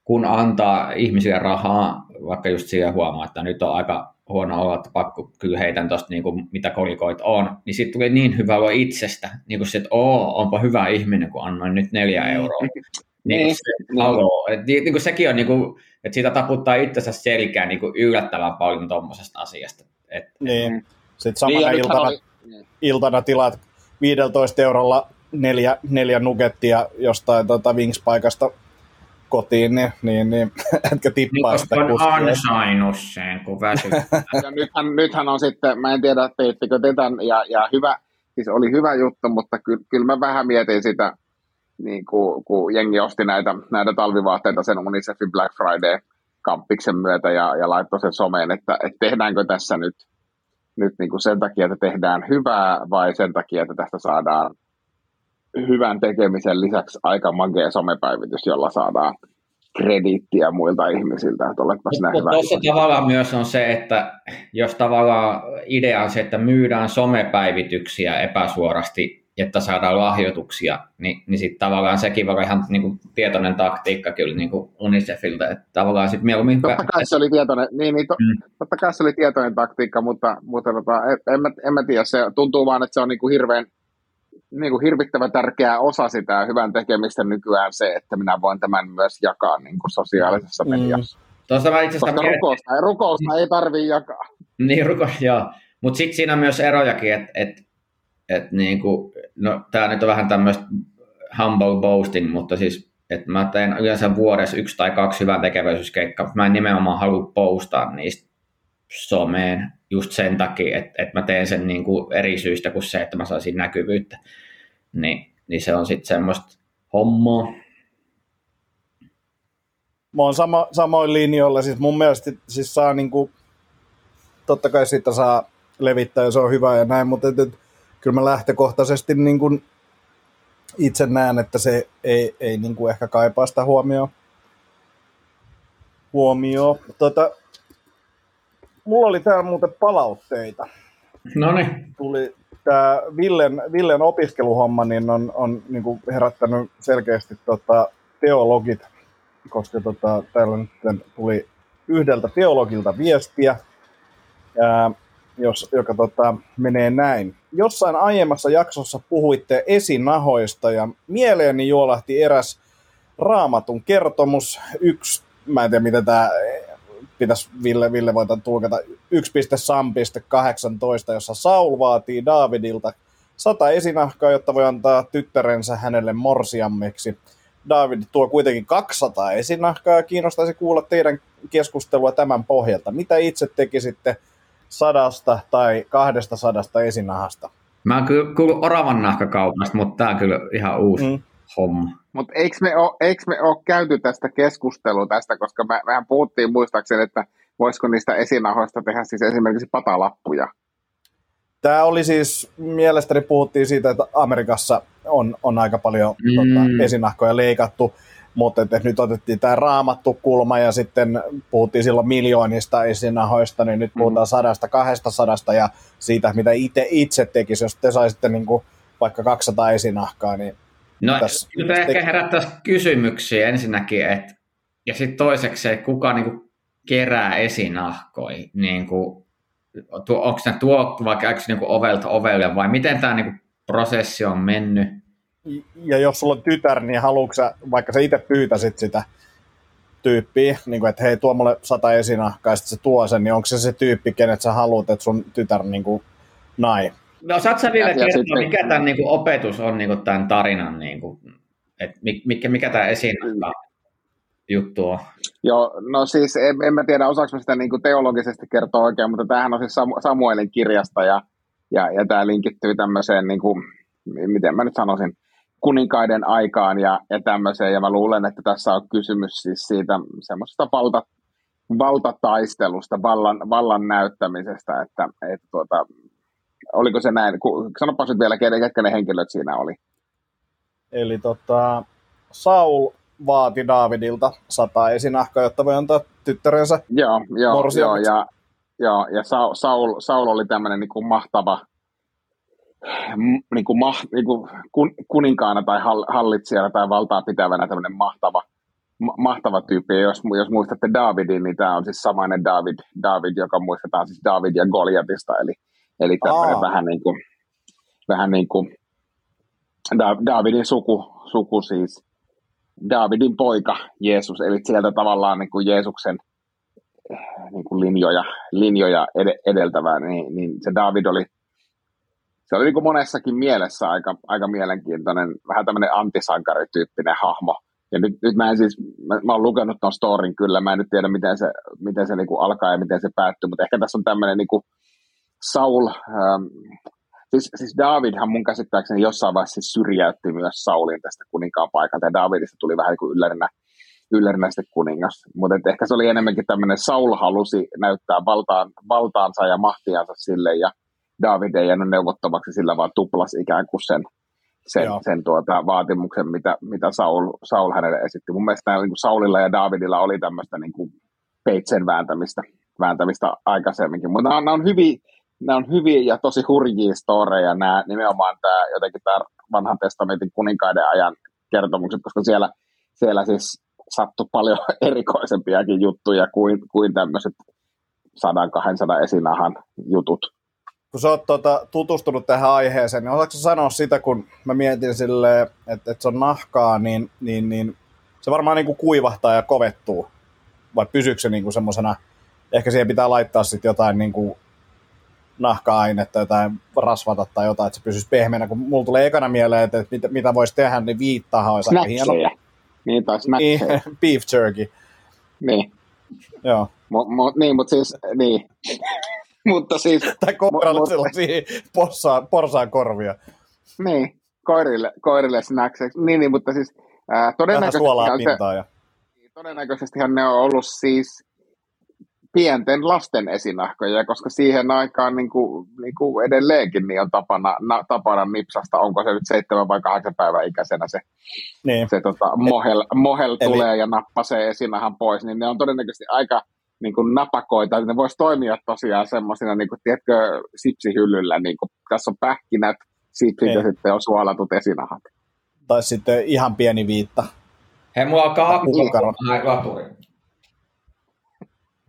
kun antaa ihmisille rahaa, vaikka just siihen huomaa, että nyt on aika huono olo, että pakko kyllä heitän tuosta niin mitä kolikoit on, niin sitten tuli niin hyvä olo itsestä, niin kuin se, että oo, onpa hyvä ihminen, kun annoin nyt neljä Mm. euroa. [LAUGHS] Niin, Niin, kuin se niin. olo, että niin, niin kuin sekin on, niin kuin, että siitä taputtaa itsensä selkään niin kuin yllättävän paljon tuommoisesta asiasta. Et, Niin. Mm. Sitten Niin, samana nythän iltana, oli- niin. iltana tilaat 15 eurolla neljä, neljä nugettia jostain tota Wings-paikasta kotiin, niin, niin, niin [LAUGHS] etkä tippaa sitä niin on kuskia. ansainnut sen, kun väsyttää. [LAUGHS] ja nythän, nythän on sitten, mä en tiedä teittekö te tämän, ja, ja hyvä, siis oli hyvä juttu, mutta kyllä, kyllä mä vähän mietin sitä, niin kuin, kun jengi osti näitä, näitä talvivaatteita sen Unicefin Black Friday kampiksen myötä ja, ja laittoi sen someen, että, että tehdäänkö tässä nyt, nyt niin kuin sen takia, että tehdään hyvää vai sen takia, että tästä saadaan hyvän tekemisen lisäksi aika magea somepäivitys, jolla saadaan krediittiä muilta ihmisiltä, että oletpas näin Mutta hyvä. tuossa tavallaan myös on se, että jos tavallaan idea on se, että myydään somepäivityksiä epäsuorasti, että saadaan lahjoituksia, niin, niin sitten tavallaan sekin voi olla ihan niin kuin, tietoinen taktiikka kyllä niin kuin Unicefilta, että tavallaan sitten mieluummin... Totta kai se oli tietoinen, niin, niin to, Mm. totta kai se oli tietoinen taktiikka, mutta, mutta tota, en, en, mä, en mä tiedä, se tuntuu vaan, että se on niin kuin hirveän niin kuin hirvittävä tärkeä osa sitä hyvän tekemistä nykyään se, että minä voin tämän myös jakaa niin kuin sosiaalisessa Mm. mediassa. Tuossa mä itse asiassa Koska mietin- rukousta, rukousta ei tarvitse jakaa. Niin, ruko, joo. Mutta sitten siinä on myös erojakin, että et, et niinku, no tämä nyt on vähän tämmöistä humble boasting, mutta siis että mä teen yleensä vuodessa yksi tai kaksi hyvän tekeväisyyskeikkaa, mä en nimenomaan halua postaa niistä someen just sen takia, että, että mä teen sen niinku eri syistä kuin se, että mä saisin näkyvyyttä. Niin, niin se on sitten semmoista hommaa. Mä oon sama, samoin linjoilla, siis mun mielestä siis saa niinku, totta kai siitä saa levittää se on hyvä ja näin, mutta et, et, kyllä mä lähtökohtaisesti niinku itse näen, että se ei, ei niinku ehkä kaipaa sitä huomioon. Huomioon. Tota, mulla oli täällä muuten palautteita. No niin, Tuli tämä Villen, Villen opiskeluhomma niin on, on niinku herättänyt selkeästi tota, teologit koska tota, täällä nyt tuli yhdeltä teologilta viestiä, ää, jos, joka tota, menee näin. Jossain aiemmassa jaksossa puhuitte esinahoista ja mieleeni juolahti eräs raamatun kertomus. Yksi, mä en tiedä miten tämä pitäisi Ville, Ville voita tulkata, 1.sam.18, jossa Saul vaatii Daavidilta sata esinahkaa, jotta voi antaa tyttärensä hänelle morsiammeksi. David tuo kuitenkin 200 esinahkaa ja kiinnostaisi kuulla teidän keskustelua tämän pohjalta. Mitä itse tekisitte sadasta tai kahdesta sadasta esinahasta? mä oon kyllä kuullut oravan nahkakaupasta, mutta tämä on kyllä ihan uusi Mm. mm. homma. Mutta eikö me, ole, eikö me ole käyty tästä keskustelua tästä, koska me, mehän puhuttiin muistaakseni, että voisiko niistä esinahoista tehdä siis esimerkiksi patalappuja. Tämä oli siis, mielestäni puhuttiin siitä, että Amerikassa on, on aika paljon Mm. tota, esinahkoja leikattu, mutta että nyt otettiin tämä raamattu kulma ja sitten puhuttiin silloin miljoonista esinahoista, niin nyt puhutaan sadasta, kahdesta sadasta ja siitä, mitä itse, itse tekisi, jos te saisitte niin kuin vaikka 200 esinahkaa, niin No Tässä- ehkä herättäisi kysymyksiä ensinnäkin, että ja sitten toiseksi se, kuka niinku kerää esinahkoi, niinku, tuo, onko ne tuotu vaikka eikö niinku ovelta ovelle vai miten tämä niinku prosessi on mennyt? Ja jos sulla on tytär, niin haluatko sä, vaikka sä itse pyytäisit sitä tyyppiä, niin kuin, että hei, tuo mulle sata esinahkaa, ja sitten se tuo sen, niin onko se se tyyppi, kenet sä haluat, että sun tytär niin kuin, nai? No saat sä vielä kertoa, sitten- mikä tämän niinku opetus on niinku tämän tarinan, niinku, että mikä, mikä tämä esinahka juttu on? Joo, no siis en, en mä tiedä, osaako mä sitä niin kuin teologisesti kertoa oikein, mutta tämähän on siis Samu- Samuelin kirjasta ja, ja, ja tämä linkittyy tämmöiseen, niin kuin, miten mä nyt sanoisin, kuninkaiden aikaan ja, ja tämmöiseen, ja mä luulen, että tässä on kysymys siis siitä semmoisesta valta, valtataistelusta, vallan, vallan näyttämisestä, että, että tuota, oliko se näin, sanopas nyt vielä, ketkä ne henkilöt siinä oli. Eli tota, Saul vaati Daavidilta sata esinahkaa, jotta voi antaa tyttärensä. Joo, joo, joo ja, joo, ja Saul, Saul, oli tämmöinen niin kuin mahtava niin kuin ma, niin kuin kun, kuninkaana tai hall, hallitsijana tai valtaa pitävänä tämmöinen mahtava, ma- mahtava tyyppi. Ja jos, jos muistatte Davidin, niin tämä on siis samainen David, David, joka muistetaan siis David ja Goliatista, eli, eli tämmöinen Aa. vähän niin kuin, vähän niin kuin Da- Davidin suku, suku siis, Davidin poika Jeesus, eli sieltä tavallaan niin kuin Jeesuksen eh, niin kuin linjoja, linjoja ed- edeltävää, niin, niin se David oli, se oli niin monessakin mielessä aika, aika mielenkiintoinen, vähän tämmöinen antisankarityyppinen hahmo. Ja nyt, nyt mä en siis, mä, mä oon lukenut ton storin kyllä, mä en nyt tiedä miten se, miten se niin kuin alkaa ja miten se päättyy, mutta ehkä tässä on tämmöinen niin kuin Saul, ähm, siis, siis Davidhan mun käsittääkseni jossain vaiheessa siis syrjäytti myös Saulin tästä kuninkaan paikalta, ja Davidista tuli vähän niin kuin yllärinä, yllärinä sitten kuningas. Mutta ehkä se oli enemmänkin tämmöinen, Saul halusi näyttää valtaan, valtaansa ja mahtiansa sille, ja David ei jäänyt neuvottavaksi, sillä vaan tuplas ikään kuin sen, sen, Joo. sen tuota, vaatimuksen, mitä, mitä Saul, Saul hänelle esitti. Mun mielestä näillä, niin kuin Saulilla ja Davidilla oli tämmöistä niin kuin peitsen vääntämistä, vääntämistä aikaisemminkin. Mutta nämä, on- nämä, on hyviä, nämä on hyviä ja tosi hurjia storeja, nämä, nimenomaan tämä, jotenkin tämä vanhan testamentin kuninkaiden ajan kertomukset, koska siellä, siellä siis sattui paljon [LAUGHS] erikoisempiakin juttuja kuin, kuin tämmöiset 100-200 esinahan jutut. Kun sä oot tuota, tutustunut tähän aiheeseen, niin osaatko sanoa sitä, kun mä mietin silleen, että, että se on nahkaa, niin, niin, niin se varmaan niin kuin kuivahtaa ja kovettuu. Vai pysyykö se niin kuin semmosena, ehkä siihen pitää laittaa sitten jotain niin kuin nahka-ainetta, jotain rasvata tai jotain, että se pysyisi pehmeänä, kun mulla tulee ekana mieleen, että, että mitä, mitä voisi tehdä, niin viittahan olisi aika hieno. Niin, tai Niin, [LAUGHS] beef jerky, Niin. joo. Mu, mu, niin, mutta siis, niin. Mutta siis, [LAUGHS] Tai koiralle Mu- mu- sellaisia porsaan, porsaan korvia. niin, koirille, koirille snackseiksi. Niin, niin, mutta siis ää, Vähän todennäköisesti, pintaa. Ja... todennäköisestihan ne on ollut siis pienten lasten esinahkoja, koska siihen aikaan niin kuin, niin kuin edelleenkin niin on tapana, na, tapana nipsasta, onko se nyt seitsemän vai kahdeksan päivän ikäisenä se, Niin. se tota, mohel, mohel Eli- tulee ja nappasee esinahan pois, niin ne on todennäköisesti aika niin kuin napakoita, ne voisi toimia tosiaan semmoisina, niin kuin, tiedätkö, sipsihyllyllä, niin kuin, tässä on pähkinät, sipsit ja sitten on suolatut esinahat. Tai sitten ihan pieni viitta. Hei, mulla alkaa akku.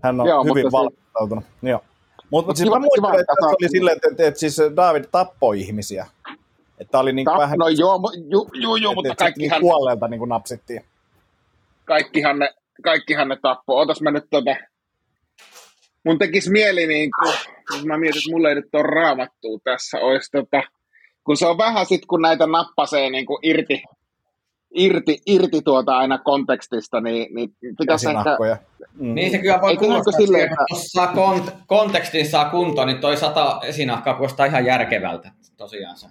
Hän on Joo, hyvin se- valmistautunut. Joo. Mutta mut siis mä muistan, että että se oli silleen, että, että, että siis David tappoi ihmisiä. Että oli niin Tap, vähän, no joo, mu- ju, ju, ju, että, mutta kaikkihan, niin kuolleelta niin kuin napsittiin. kaikkihan ne, kaikkihan ne tappoi. Otas mä nyt tota... Mun tekisi mieli, niin kun, jos mä mietin, että mulla ei nyt ole raamattua tässä, olisi tota, kun se on vähän sit, kun näitä nappasee niin kuin irti, irti, irti tuota aina kontekstista, niin, niin pitäisi ehkä. Mm. Niin se kyllä voi kuulostaa silleen, että jos saa kont- kontekstin saa kuntoon, niin toi sata esinahkaa kuulostaa ihan järkevältä tosiaan se.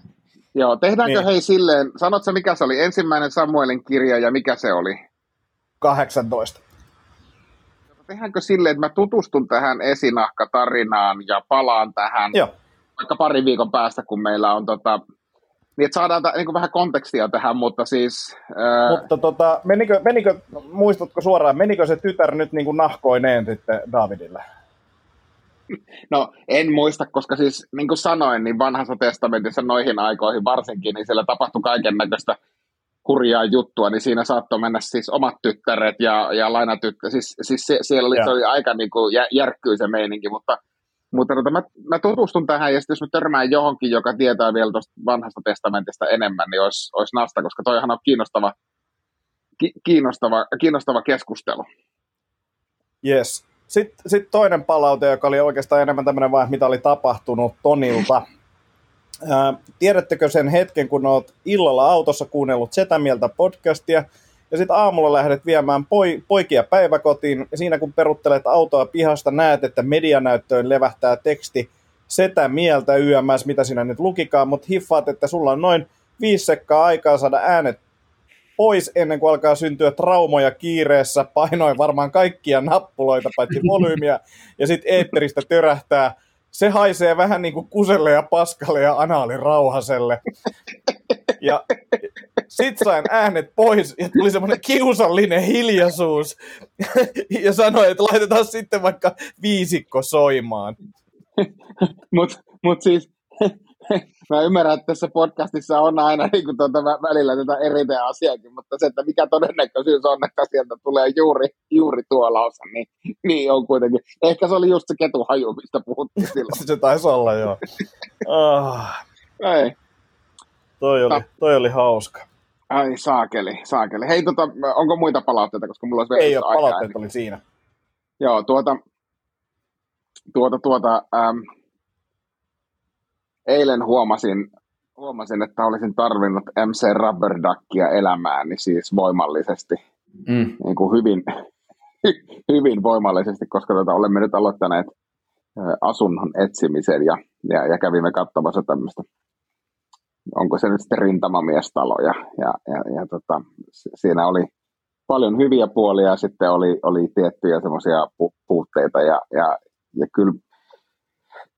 joo, tehdäänkö Niin. hei silleen, sanotko mikä se oli, ensimmäinen Samuelin kirja ja mikä se oli? 18. Tehdäänkö silleen, että mä tutustun tähän esinahkatarinaan ja palaan tähän Joo. vaikka parin viikon päästä, kun meillä on tota, niin että saadaan ta, niin kuin vähän kontekstia tähän, mutta siis ää, Mutta tota, menikö, menikö, muistatko suoraan, menikö se tytär nyt niin kuin nahkoineen sitten Davidille? no en muista, koska siis niin kuin sanoin, niin vanhassa testamentissa noihin aikoihin varsinkin, niin siellä tapahtui kaiken näköistä hurjaa juttua, niin siinä saattoi mennä siis omat tyttäret ja, ja lainatyttäret, siis, siis se, siellä oli, se oli aika niin kuin jä, järkkyy se meininki, mutta mutta tota, mä, mä tutustun tähän, ja sitten jos mä törmään johonkin, joka tietää vielä tuosta vanhasta testamentista enemmän, niin olisi, olisi nasta, koska toihan on kiinnostava, ki, kiinnostava, kiinnostava keskustelu. Yes. Sitten sit toinen palaute, joka oli oikeastaan enemmän tämmöinen vaan, mitä oli tapahtunut Tonilta. Ää, tiedättekö sen hetken, kun olet illalla autossa kuunnellut Setä Mieltä podcastia, ja sitten aamulla lähdet viemään poi, poikia päiväkotiin, ja siinä kun peruttelet autoa pihasta, näet, että medianäyttöön levähtää teksti Setä Mieltä YMS, mitä sinä nyt lukikaan, mutta hiffaat, että sulla on noin viisi sekkaa aikaa saada äänet pois ennen kuin alkaa syntyä traumoja kiireessä, painoin varmaan kaikkia nappuloita paitsi volyymiä, ja sitten eetteristä törähtää. Se haisee vähän niin kuin kuselle ja paskalle ja anaalirauhaselle. Ja sit sain äänet pois ja tuli semmoinen kiusallinen hiljaisuus. Ja sanoin, että laitetaan sitten vaikka viisikko soimaan. Mutta mut siis, [LAUGHS] mä ymmärrän, että tässä podcastissa on aina [LAUGHS] niin kuin tuota, välillä tätä eriteä asiaakin, mutta se, että mikä todennäköisyys on, että sieltä tulee juuri, juuri tuo lause, niin, niin on kuitenkin. Ehkä se oli just se ketuhaju, mistä puhuttiin [LAUGHS] silloin. se taisi olla, joo. Oh, Ei. toi, oli, toi oli hauska. Ai saakeli, saakeli. Hei, tota, onko muita palautteita, koska mulla olisi Ei ole, aikaa. palautteet oli siinä. Joo, tuota, tuota, tuota, äm, eilen huomasin, huomasin, että olisin tarvinnut MC Rubber Duckia elämääni siis voimallisesti, Mm. niin kuin hyvin, [LAUGHS] hyvin voimallisesti, koska tuota, olemme nyt aloittaneet asunnon etsimisen ja, ja, ja kävimme katsomassa tämmöistä, onko se nyt sitten rintamamiestalo ja, ja, ja, ja tota, si- siinä oli paljon hyviä puolia ja sitten oli, oli tiettyjä semmoisia pu- puutteita ja, ja, ja kyllä,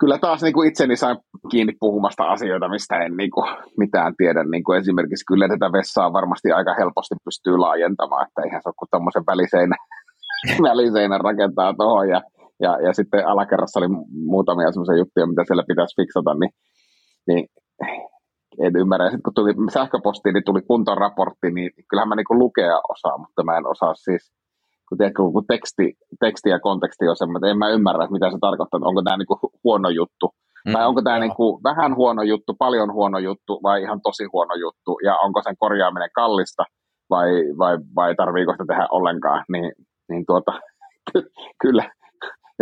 kyllä taas niin kuin itseni sain kiinni puhumasta asioita, mistä en niin kuin mitään tiedä. Niin kuin esimerkiksi kyllä tätä vessaa varmasti aika helposti pystyy laajentamaan, että eihän se ole kuin tämmöisen väliseinä, [LAUGHS] väliseinän rakentaa tuohon ja, ja, ja sitten alakerrassa oli muutamia semmoisia juttuja, mitä siellä pitäisi fiksata, niin, niin en ymmärrä. Sitten kun tuli sähköpostiin, niin tuli kuntoraportti, niin kyllähän mä niin lukea osaan, mutta mä en osaa siis, kun, tiedätkö, kun teksti, teksti ja konteksti on semmoinen, että en mä ymmärrä, mitä se tarkoittaa, onko tämä niin huono juttu, Mm. vai onko tämä Joo. niin vähän huono juttu, paljon huono juttu, vai ihan tosi huono juttu, ja onko sen korjaaminen kallista, vai, vai, vai tarviiko sitä tehdä ollenkaan, niin, niin tuota, ky- [LAUGHS] kyllä,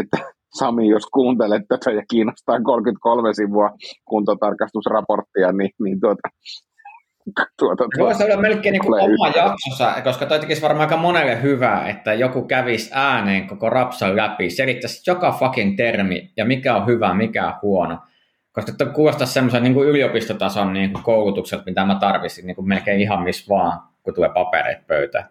että Sami, jos kuuntelet tätä ja kiinnostaa 33 sivua kuntotarkastusraporttia, niin, niin tuota, tuota, Se voisi olla melkein niin kuin oma yhteen. jaksonsa, koska toi tekisi varmaan aika monelle hyvää, että joku kävisi ääneen koko rapsan läpi, selittäisi joka fucking termi ja mikä on hyvä, mikä on huono. Koska toi kuulostaa semmoisen niin kuin yliopistotason niin kuin koulutukselta, mitä mä tarvitsin niin kuin melkein ihan missä vaan, kun tulee papereita pöytään.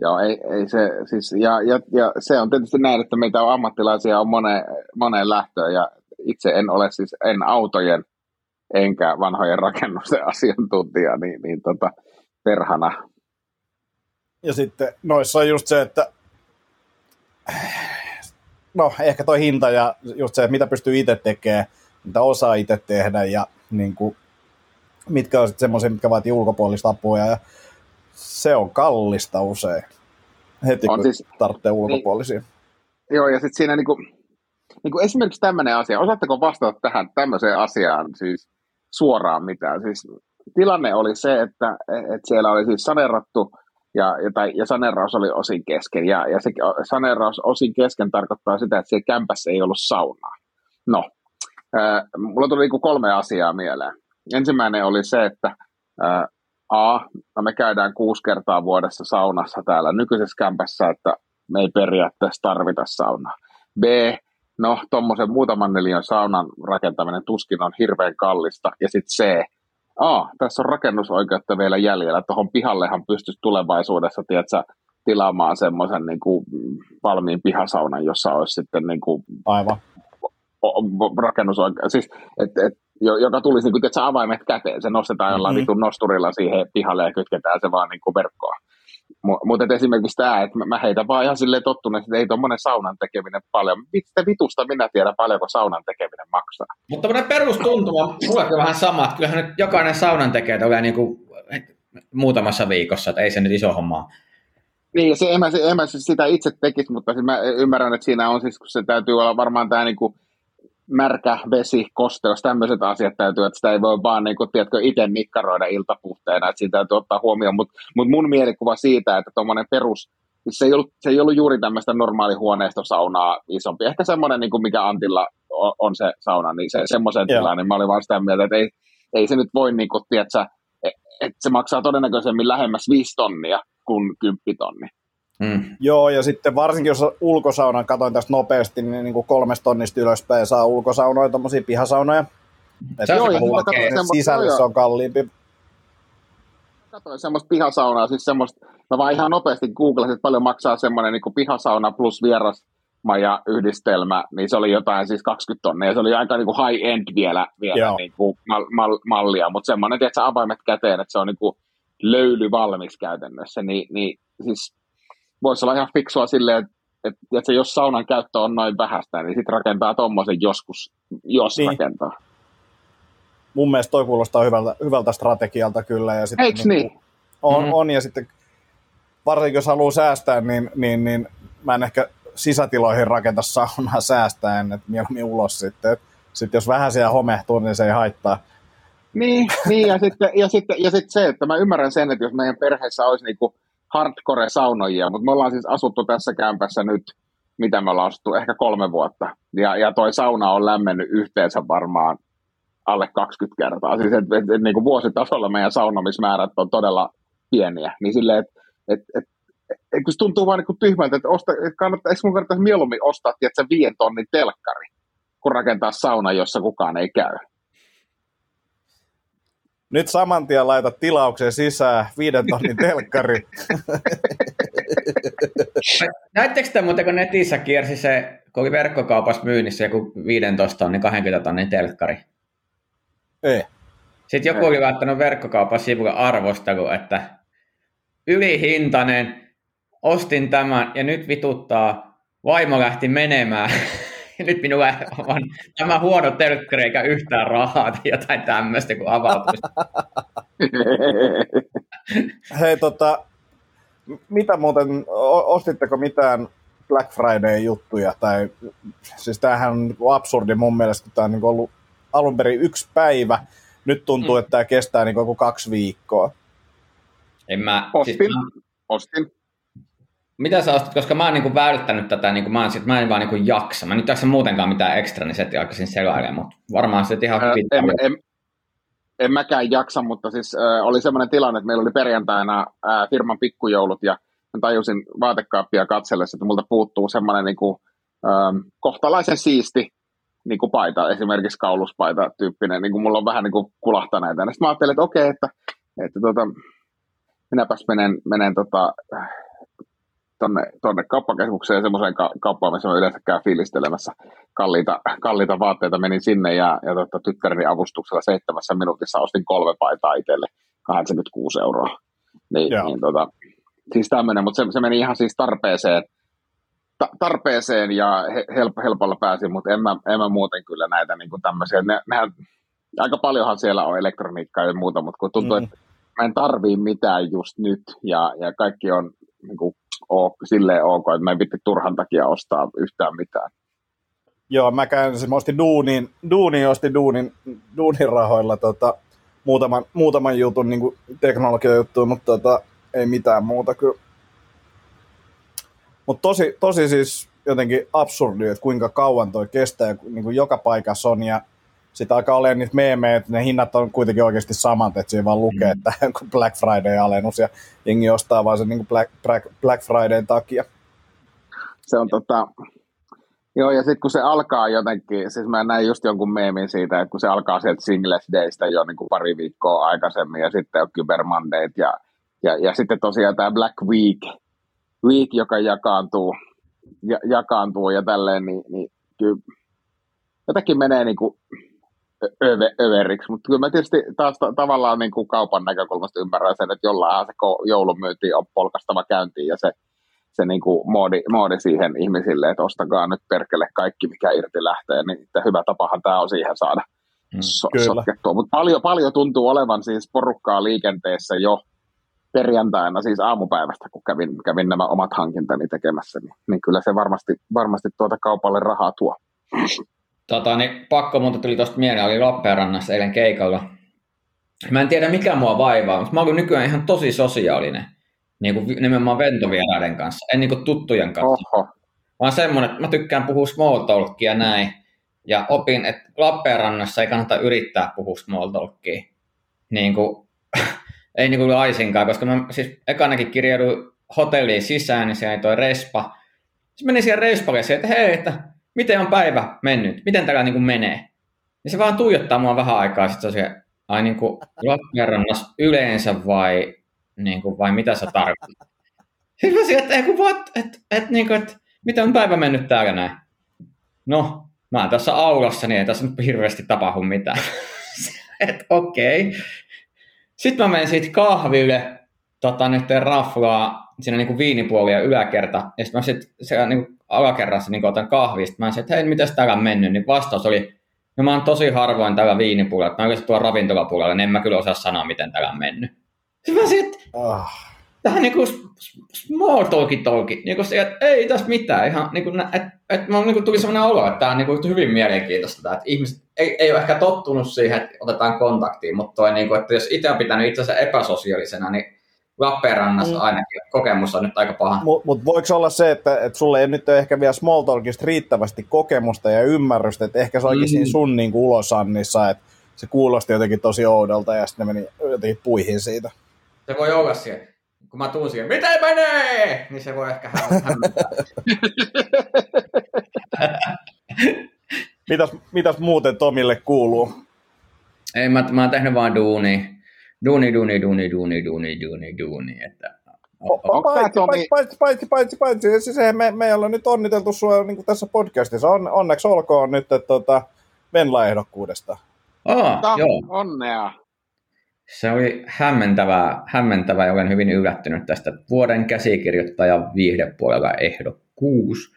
Joo, ei, ei se, siis, ja, ja, ja, se on tietysti näin, että meitä on ammattilaisia on moneen, moneen lähtöön, ja itse en ole siis, en autojen enkä vanhojen rakennusten [LAUGHS] asiantuntija, niin, niin tota, perhana. Ja sitten noissa on just se, että no ehkä toi hinta ja just se, että mitä pystyy itse tekemään, mitä osaa itse tehdä ja niin kuin, mitkä on sitten semmoisia, mitkä vaatii ulkopuolista apua ja se on kallista usein. Heti On kun siis- tarvitsee ulkopuolisia. Joo, ja sitten siinä niinku, niinku esimerkiksi tämmöinen asia, osaatteko vastata tähän tämmöiseen asiaan siis suoraan mitään? Siis tilanne oli se, että, että siellä oli siis saneerattu ja, ja, tai, ja saneeraus oli osin kesken. Ja, ja se saneeraus osin kesken tarkoittaa sitä, että siellä kämpässä ei ollut saunaa. No, äh, mulla tuli niinku kolme asiaa mieleen. Ensimmäinen oli se, että äh, A, no me käydään kuusi kertaa vuodessa saunassa täällä nykyisessä kämpässä, että me ei periaatteessa tarvita saunaa. B, no tuommoisen muutaman neliön saunan rakentaminen tuskin on hirveän kallista. Ja sitten C, A, tässä on rakennusoikeutta vielä jäljellä. Tuohon pihallehan pystyisi tulevaisuudessa, tiedätkö, tilaamaan semmoisen niin kuin, valmiin pihasaunan, jossa olisi sitten niin kuin, Aivan. rakennusoikeus, siis, et, et, jo- joka tulisi niin kuin, tiedätkö, avaimet käteen, se nostetaan jollain Mhm. mm-hmm. vitun nosturilla siihen pihalle ja kytketään se vaan niin kuin verkkoon. Mutta esimerkiksi tämä, että mä, heitän vaan ihan silleen tottuneesti, että ei tuommoinen saunan tekeminen paljon. Vittä vitusta minä tiedän paljonko saunan tekeminen maksaa. Mutta tämmöinen perustuntuma, mullakin on vähän sama, että kyllähän nyt jokainen saunan tekee tulee niin kuin muutamassa viikossa, että ei se nyt iso homma. Niin, se, en, mä, se, en mä sitä itse tekisi, mutta siis mä ymmärrän, että siinä on siis, kun se täytyy olla varmaan tämä niinku märkä vesi, kosteus, tämmöiset asiat täytyy, että sitä ei voi vaan niin kuin, tiedätkö, itse nikkaroida iltapuhteena, että siitä täytyy ottaa huomioon, mutta mut mun mielikuva siitä, että tuommoinen perus, se ei, ollut, se ei ollut juuri tämmöistä normaalihuoneistosaunaa isompi, ehkä semmoinen, niin kuin mikä Antilla on, on se sauna, niin se semmoisen tilaan, niin mä olin vaan sitä mieltä, että ei, ei se nyt voi, niin kuin, tiedätkö, että se maksaa todennäköisemmin lähemmäs 5 tonnia kuin 10 tonni. Mm. Joo, ja sitten varsinkin jos ulkosaunan, katoin tästä nopeasti, niin, niin kuin kolmesta tonnista ylöspäin saa ulkosaunoja, tuommoisia pihasaunoja. On Että se mulla sisällä se on kalliimpi. Katsoin semmoista pihasaunaa, siis semmoista, mä vaan ihan nopeasti googlasin, että paljon maksaa semmoinen niin pihasauna plus vieras maja yhdistelmä, niin se oli jotain siis 20 tonnia, se oli aika niin kuin high end vielä, vielä Joo. niin kuin mal, mal, mallia, mutta semmoinen, että avaimet käteen, että se on niin kuin löyly valmis käytännössä, niin, niin siis voisi olla ihan fiksua silleen, että että, että jos saunan käyttö on noin vähäistä, niin sitten rakentaa tuommoisen joskus, jos Niin. niin. rakentaa. mun mielestä toi kuulostaa hyvältä, hyvältä strategialta kyllä. Ja sitten, Eiks niin? On, Mhm. on, ja sitten varsinkin jos haluaa säästää, niin, niin, niin mä en ehkä sisätiloihin rakenta saunaa säästäen, että mieluummin ulos sitten. Et Sitten jos vähän siellä homehtuu, niin se ei haittaa. Niin, niin ja, sitten, ja, sitten, ja sitten se, että mä ymmärrän sen, että jos meidän perheessä olisi niinku hardcore-saunojia, mutta me ollaan siis asuttu tässä kämpässä nyt, mitä me ollaan asuttu, ehkä kolme vuotta. Ja, ja toi sauna on lämmennyt yhteensä varmaan alle 20 kertaa. Siis et, et, et, niin kuin vuositasolla meidän saunomismäärät on todella pieniä. Niin silleen, että et, et, et, kun se tuntuu vaan niin tyhmältä, että osta, et kannattaa, eikö mun kannattaisi mieluummin ostaa tiedätkö, viien tonnin telkkari, kun rakentaa sauna, jossa kukaan ei käy. Nyt saman tien laita tilaukseen sisään viiden tonnin telkkari. Näittekö te muuten, kun netissä kiersi se, kun oli verkkokaupassa myynnissä joku 15 tonnin, 20 tonnin telkkari. ei. Sitten joku oli laittanut verkkokaupan sivulla arvostelu, että ylihintainen, ostin tämän ja nyt vituttaa, vaimo lähti menemään. [LAUGHS] Nyt minulla on tämä huono telkkari eikä yhtään rahaa tai jotain tämmöistä, kun avautuisi. [LAUGHS] Hei, tota, mitä muuten, ostitteko mitään Black Friday-juttuja? Tai, siis tämähän on niinku absurdi mun mielestä, kun tämä on niinku ollut alun perin yksi päivä. Nyt tuntuu, Mm. että tämä kestää niinku joku kaksi viikkoa. En mä, siis Ostin. mä, Ostin. Mitä sä ostit, koska mä oon niinku välttänyt tätä, niinku mä, oon sit, mä en vaan niinku jaksa. Mä nyt jaksa muutenkaan mitään ekstra, niin se alkaisin selailemaan, mutta varmaan se ihan Ää, en, en, en mäkään jaksa, mutta siis äh, oli semmoinen tilanne, että meillä oli perjantaina äh, firman pikkujoulut ja mä tajusin vaatekaappia katsellessa, että multa puuttuu semmoinen niin kuin, ähm, kohtalaisen siisti niin kuin paita, esimerkiksi kauluspaita tyyppinen, niin kuin mulla on vähän niin kuin kulahtaneita. Sitten mä ajattelin, että okei, että, että tota, minäpäs menen, menen tota, tonne, tonne kauppakeskukseen semmoiseen ka- kauppaan, missä mä yleensä käyn fiilistelemässä kalliita, [LAUGHS] kalliita vaatteita. Menin sinne ja, ja tota, tyttäreni avustuksella seitsemässä minuutissa ostin kolme paitaa itselle 86 euroa. Niin, Joo. niin tota, siis tämmöinen, mutta se, se, meni ihan siis tarpeeseen, ta, tarpeeseen ja he, help, helpolla pääsin, mutta en mä, en mä muuten kyllä näitä niin kuin tämmöisiä. Ne, nehän, aika paljonhan siellä on elektroniikkaa ja muuta, mutta kun tuntuu, Mm. mm. että mä en tarvii mitään just nyt ja, ja kaikki on niin kuin, ok, silleen ok, että mä en vitti turhan takia ostaa yhtään mitään. Joo, mä käyn, siis mä ostin duunin, duunin ostin duunin, duunin rahoilla tota, muutaman, muutaman jutun niin teknologiajuttuja, mutta tota, ei mitään muuta kyllä. Mutta tosi, tosi siis jotenkin absurdi, että kuinka kauan toi kestää, niin kuin joka paikassa on ja sitten alkaa olemaan niitä meemejä, että ne hinnat on kuitenkin oikeasti samat, että siinä vaan lukee, että [LAUGHS] kun Black Friday-alennus ja jengi ostaa vaan sen niin kuin Black, Black, Black Fridayn takia. se on tota, joo, ja sitten kun se alkaa jotenkin, siis mä näin just jonkun meemin siitä, että kun se alkaa sieltä Singles Daystä jo niin kuin pari viikkoa aikaisemmin, ja sitten on Cyber Mondayt, ja, ja, ja sitten tosiaan tämä Black Week, week, joka jakaantuu, ja, jakaantuu ja tälleen, niin, niin kyllä jotenkin menee niin kuin öve, överiksi, mutta kyllä mä tietysti taas ta- tavallaan niin kuin kaupan näkökulmasta ymmärrän sen, että jollain se joulumyynti on polkastava käyntiin ja se, se niin kuin moodi, moodi siihen ihmisille, että ostakaa nyt perkele kaikki, mikä irti lähtee, niin että hyvä tapahan tämä on siihen saada Mm, so- sotkettua. Mutta paljon, paljon tuntuu olevan siis porukkaa liikenteessä jo perjantaina, siis aamupäivästä, kun kävin, kävin nämä omat hankintani tekemässä, niin, niin kyllä se varmasti, varmasti tuota kaupalle rahaa tuo. Tota, niin pakko muuta tuli tuosta mieleen, oli Lappeenrannassa eilen keikalla. Mä en tiedä mikä mua vaivaa, mutta mä oon nykyään ihan tosi sosiaalinen. Niin kuin nimenomaan ventovieraiden kanssa, en niin kuin tuttujen kanssa. Oho, Vaan semmoinen, että mä tykkään puhua small talkia näin. Ja opin, että Lappeenrannassa ei kannata yrittää puhua small talkia. Niin kuin, [LAUGHS] ei niin kuin laisinkaan, koska mä siis ekanakin kirjauduin hotelliin sisään, niin siellä ei toi respa. Sitten menin siihen respalle ja että hei, että miten on päivä mennyt, miten täällä niin kuin menee. Niin se vaan tuijottaa mua vähän aikaa, sitten se se, ai niin kuin yleensä vai, niin kuin, vai mitä sä tarkoitat. Sitten mä sieltä, että, what, että, että, niin kuin, että miten on päivä mennyt täällä näin? No, mä oon tässä aulassa, niin ei tässä nyt hirveästi tapahdu mitään. [LAUGHS] että okei. Okay. Sitten mä menen siitä kahville, tota, nyt raflaa, siinä niinku viinipuoli ja yläkerta, ja sitten mä sitten siellä niinku alakerrassa niinku otan kahvia, sitten mä sanoin, että hei, mitäs täällä on mennyt, niin vastaus oli, No mä oon tosi harvoin tällä viinipuolella. Mä yleensä tuolla ravintolapuolella, niin en mä kyllä osaa sanoa, miten täällä on mennyt. Sitten mä sit, Ah. tähän niinku small talki talki, niinku se, että ei tässä mitään, ihan niinku, että et, mä niinku tuli sellainen olo, että tää on niinku hyvin mielenkiintoista, tää, että ihmiset ei, ei ole ehkä tottunut siihen, että otetaan kontaktiin, mutta toi, niinku, että jos itse on pitänyt itsensä epäsosiaalisena, niin Lappeenrannassa Mm. ainakin kokemus on nyt aika paha. Mutta mut voiko olla se, että, että sulle ei nyt ole ehkä vielä small talkista riittävästi kokemusta ja ymmärrystä, että ehkä se onkin Mm. siinä sun niin ulosannissa, että se kuulosti jotenkin tosi oudolta ja sitten ne meni jotenkin puihin siitä. Se voi olla siellä, kun mä tuun siihen, miten menee? Niin se voi ehkä hä- hämmentää. [LAUGHS] Mitäs, mitäs muuten Tomille kuuluu? Ei, mä, mä oon tehnyt vaan duuni. Duuni, duuni, duuni, duuni, duuni, duuni, duuni. Että, Paitsi, Tomi- paitsi, paitsi, paitsi, paitsi, paitsi. Siis me, me ollaan nyt onniteltu sua niin kuin tässä podcastissa. On, onneksi olkoon nyt että, tota, Venla-ehdokkuudesta. oh, Ta- joo. Onnea. Se oli hämmentävää, hämmentävää ja olen hyvin yllättynyt tästä vuoden käsikirjoittaja viihdepuolella ehdokkuus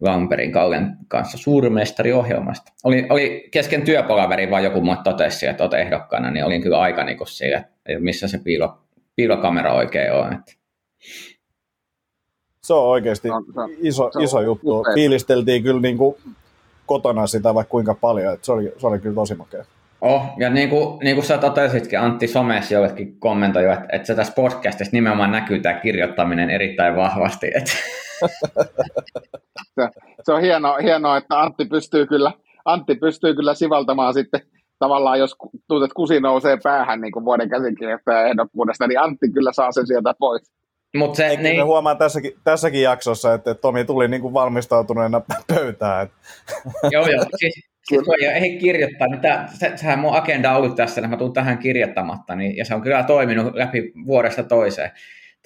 Lamperin Kallen kanssa suurmestariohjelmasta. Oli, oli kesken työpalaveri vaan joku mulle totesi, että olet ehdokkaana, niin olin kyllä aika niin sillä, että missä se piilo, piilokamera oikein on. Että. Se on oikeasti iso, iso juttu. Fiilisteltiin kyllä niin kuin kotona sitä vaikka kuinka paljon. Että se, oli, se oli kyllä tosi makea. Oh, ja niin kuin, niin kuin sä totesitkin, Antti somessa jollekin kommentoi, että, että se tässä podcastissa nimenomaan näkyy tämä kirjoittaminen erittäin vahvasti. Että, Se, se on hienoa, hienoa, että Antti pystyy kyllä, Antti pystyy kyllä sivaltamaan sitten tavallaan, jos tuntuu, että kusi nousee päähän niin kuin vuoden käsikirjoittajan ehdokkuudesta, niin Antti kyllä saa sen sieltä pois. mutta se, Niin. niin, huomaan tässäkin, tässäkin jaksossa, että Tomi tuli niin kuin valmistautuneena [LAUGHS] pöytään. Että [LAUGHS] Joo, joo. Siis, siis kun ei, ei kirjoittaa, niin tää, se, sehän mun agenda on ollut tässä, että mä tuun tähän kirjoittamatta, niin, ja se on kyllä toiminut läpi vuodesta toiseen.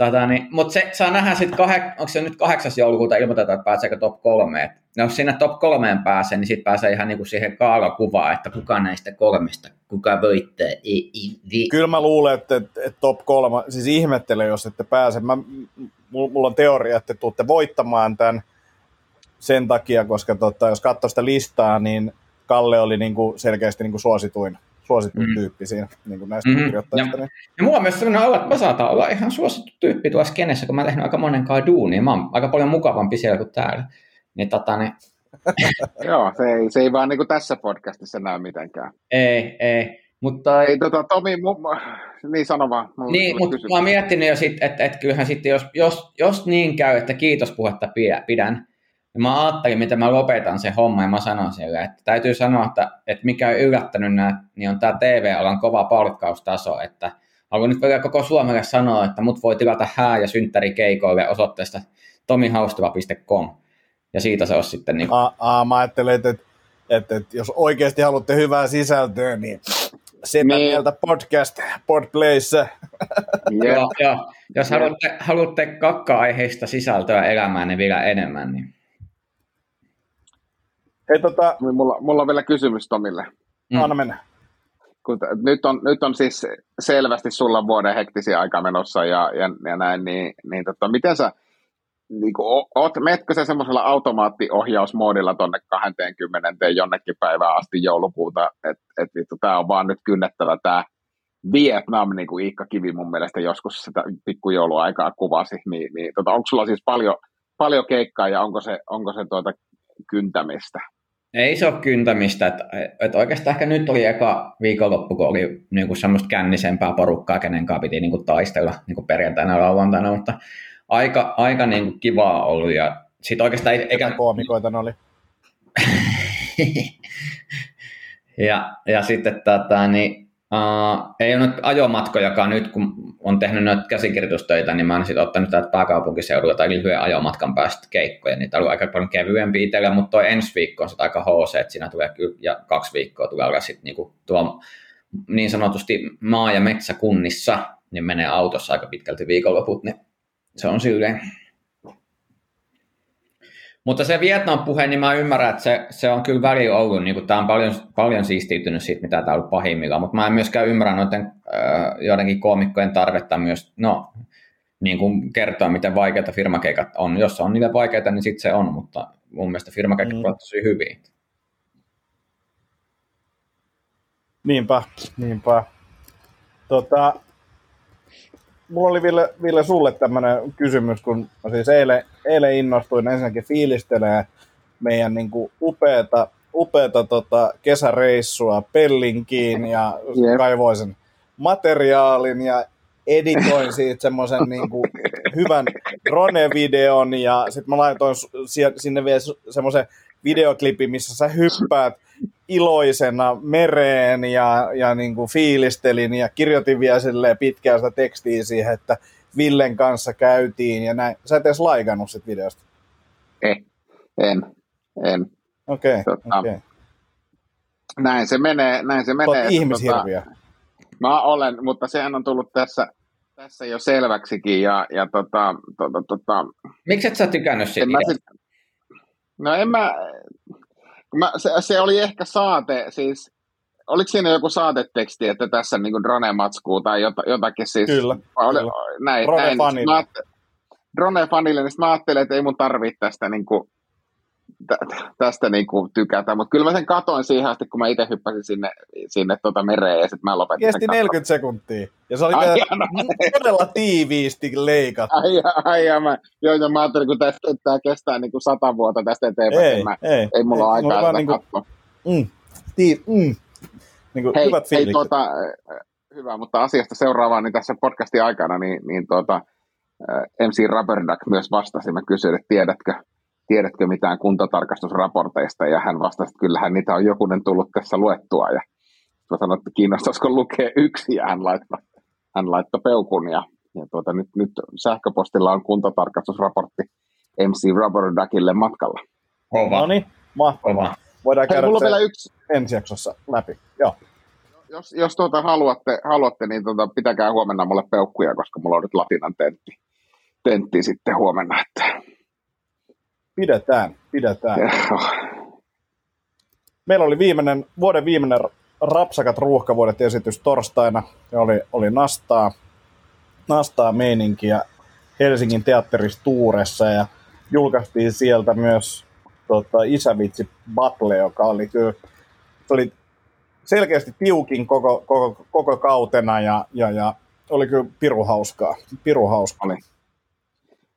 Tota, niin, Mutta se saa nähdä sitten, kahek, onko se nyt 8. joulukuuta ilmoitetaan, että pääseekö top kolmeen. No, jos sinne top kolmeen pääsee, niin sitten pääsee ihan niinku siihen kaalakuvaan, että kuka näistä kolmesta, kuka voittaa. Ei, ei, ei. Kyllä mä luulen, että, että, että top kolma, siis ihmettelen, jos ette pääse. Mä, mulla on teoria, että te tuutte voittamaan tämän sen takia, koska tota, jos katsoo sitä listaa, niin Kalle oli niin kuin selkeästi niin kuin suosituin, suosituin Mm. tyyppi siinä niin kuin näistä Mhm. kirjoittajista. Niin. Ja mulla on myös sellainen olo, että mä saatan olla ihan suosittu tyyppi tuossa skenessä, kun mä oon tehnyt aika monen kanssa duunia. Mä oon aika paljon mukavampi siellä kuin täällä. Niin tota, niin, [LAUGHS] Joo, se ei, se ei vaan niin kuin tässä podcastissa näy mitenkään. ei, ei. Mutta Ei, tota, Tomi, mu, niin sano vaan. Mulla Niin, mutta kysymys. mä oon miettinyt jo sit, että et kyllähän sitten, jos, jos, jos niin käy, että kiitospuhetta pidä- pidän, mä ajattelin, miten mä lopetan sen homman, ja mä sanon sille, että täytyy sanoa, että, että mikä on yllättänyt nää, niin on tämä TV-alan kova palkkaustaso, että haluan nyt vielä koko Suomelle sanoa, että mut voi tilata hää- ja synttärikeikoille osoitteesta tomihaustila.com, ja siitä se olisi sitten niin A, a, mä ajattelen, että, että, että, että jos oikeasti haluatte hyvää sisältöä, niin sitä Niin. mieltä podcast, podplayssä. Joo, joo. Jos haluatte, haluatte kakka-aiheista sisältöä elämään, niin vielä enemmän, niin Hei, tota, Mulla, mulla on vielä kysymys Tomille. Mm. anna mennä. kun nyt, on, nyt on siis selvästi sulla vuoden hektisiä aika menossa ja, ja, ja näin, niin, niin tota, miten sä, niin kuin, oot, meetkö sä semmoisella automaattiohjausmoodilla tonne 20 jonnekin päivään asti joulukuuta, että et, vittu, tää on vaan nyt kynnettävä tää Vietnam, niin kuin Iikka Kivi mun mielestä joskus sitä pikkujouluaikaa kuvasi, niin, niin tota, onko sulla siis paljon, paljon keikkaa ja onko se, onko se tuota kyntämistä? Ei se ole kyntämistä, että, että oikeastaan ehkä nyt oli eka viikonloppu, kun oli niin kuin semmoista kännisempää porukkaa, kenen kanssa piti niin kuin taistella niin kuin perjantaina ja lauantaina, mutta aika, aika niin kuin kivaa ollut ja sitten oikeastaan ei- eikä, koomikoita ne oli. [LAUGHS] ja, ja sitten tätä, niin, uh, ei ole nyt ajomatkojakaan nyt, kun on tehnyt noita käsikirjoitustöitä, niin mä oon sitten ottanut täältä pääkaupunkiseudulla tai lyhyen ajomatkan päästä keikkoja, niitä on aika paljon kevyempi itsellä, mutta toi ensi viikko on sitten aika HC, että siinä tulee kyllä, ja kaksi viikkoa tulee sitten niinku tuo niin sanotusti maa- ja metsäkunnissa, niin menee autossa aika pitkälti viikonloput, niin se on silleen. Mutta se Vietnam-puhe, niin mä ymmärrän, että se, se on kyllä välillä ollut, niin tämä on paljon, paljon siistiytynyt siitä, mitä tämä on ollut pahimmillaan, mutta mä en myöskään ymmärrä noiden äh, joidenkin koomikkojen tarvetta myös, no, niin kuin kertoa, miten vaikeita firmakeikat on. Jos on niille vaikeita, niin sitten se on, mutta mun mielestä firmakeikat Mm. mm. tosi hyvin. Niinpä, niinpä. Tota, mulla oli Ville, Ville sulle tämmöinen kysymys, kun mä siis eilen, eilen innostuin ensinnäkin fiilistelee meidän niin kuin upeata, upeata tota, kesäreissua Pellinkiin ja Jep. kaivoin sen materiaalin ja editoin siitä semmoisen niin kuin hyvän drone-videon ja sitten mä laitoin sinne vielä semmoisen videoklipin, missä sä hyppäät iloisena mereen ja, ja niin kuin fiilistelin ja kirjoitin vielä silleen pitkään sitä tekstiä siihen, että Villen kanssa käytiin ja näin. Sä et edes laikannut sit videosta. Eh, en, en. Okei, okay, Tota, okei. Okay. Näin se menee, näin se menee. ihmishirviö. Mä olen, mutta sehän on tullut tässä, tässä jo selväksikin ja, ja tota, tota, tota, Miksi et sä tykännyt siitä sit, no en mä, mä se, se, oli ehkä saate, siis oliko siinä joku saateteksti, että tässä niin kuin drone-matskuu tai jota, jotakin siis? Kyllä, Oli, kyllä. Näin, Drone näin. fanille. Sit mä ajattelin- Drone-fanille, niin mä ajattelin, että ei mun tarvitse tästä niin kuin, tä- tästä niin kuin tykätä, mutta kyllä mä sen katoin siihen asti, kun mä itse hyppäsin sinne, sinne tuota mereen ja sitten mä lopetin Kesti sen katon. 40 sekuntia. Ja se oli Ai, vielä todella tiiviisti leikattu. Ai, ai, ai, mä, joo, joo, mä ajattelin, kun tästä, tämä kestää niin kuin sata vuotta tästä eteenpäin, Ei, ei, mä, ei. ei mulla ole Mulla aikaa tätä niinku- katsoa. Mm, tii, mm. Niin kuin Hei, hyvät hei fiilikset. tuota, äh, hyvä, mutta asiasta seuraavaan, niin tässä podcastin aikana, niin, niin tuota, MC Rubberduck myös vastasi. Mä kysyin, että tiedätkö, tiedätkö mitään kuntotarkastusraporteista, ja hän vastasi, että kyllähän niitä on jokunen tullut tässä luettua, ja mä sanoin, että kiinnostaisiko lukea yksi, ja hän laittoi, hän laittoi peukun, ja, ja tuota, nyt, nyt sähköpostilla on kuntotarkastusraportti MC Rubberduckille matkalla. Kova, No niin, mahtavaa. Voidaan Hei, käydä mulla vielä yksi, ensi jaksossa läpi. Joo. jos, jos tuota haluatte, haluatte niin tuota, pitäkää huomenna mulle peukkuja, koska mulla on nyt latinan tentti, tentti sitten huomenna. Pidetään, pidetään. Meillä oli viimeinen, vuoden viimeinen Rapsakat ruuhkavuodet esitys torstaina. Ja oli, oli Nastaa, Nastaa meininkiä Helsingin teatteristuuressa ja julkaistiin sieltä myös tota, Isävitsi Battle, joka oli kyllä, se oli selkeästi tiukin koko, koko, koko kautena ja, ja, ja oli kyllä piru hauskaa. Piru hauskaa. oli,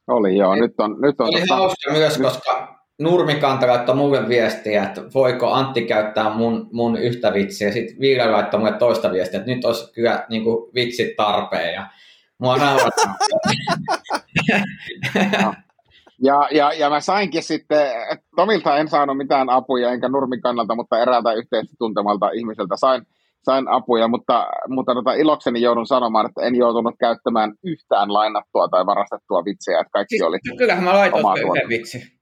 oli joo. Nyt on, nyt on Oli tota, hauska myös, koska Nurmikanta laittoi mulle viestiä, että voiko Antti käyttää mun, mun yhtä vitsiä. Sitten Viila laittoi mulle toista viestiä, että nyt olisi kyllä niin kuin, vitsit tarpeen. Ja mua [LAUGHS] naurattaa. ja, ja, ja, mä sainkin sitten, Tomilta en saanut mitään apuja, enkä Nurmin kannalta, mutta eräältä yhteisesti tuntemalta ihmiseltä sain, sain apuja, mutta, mutta tota, ilokseni joudun sanomaan, että en joutunut käyttämään yhtään lainattua tai varastettua vitsiä, että kaikki oli, Siis, kyllähän mä laitoin yhden vitsi.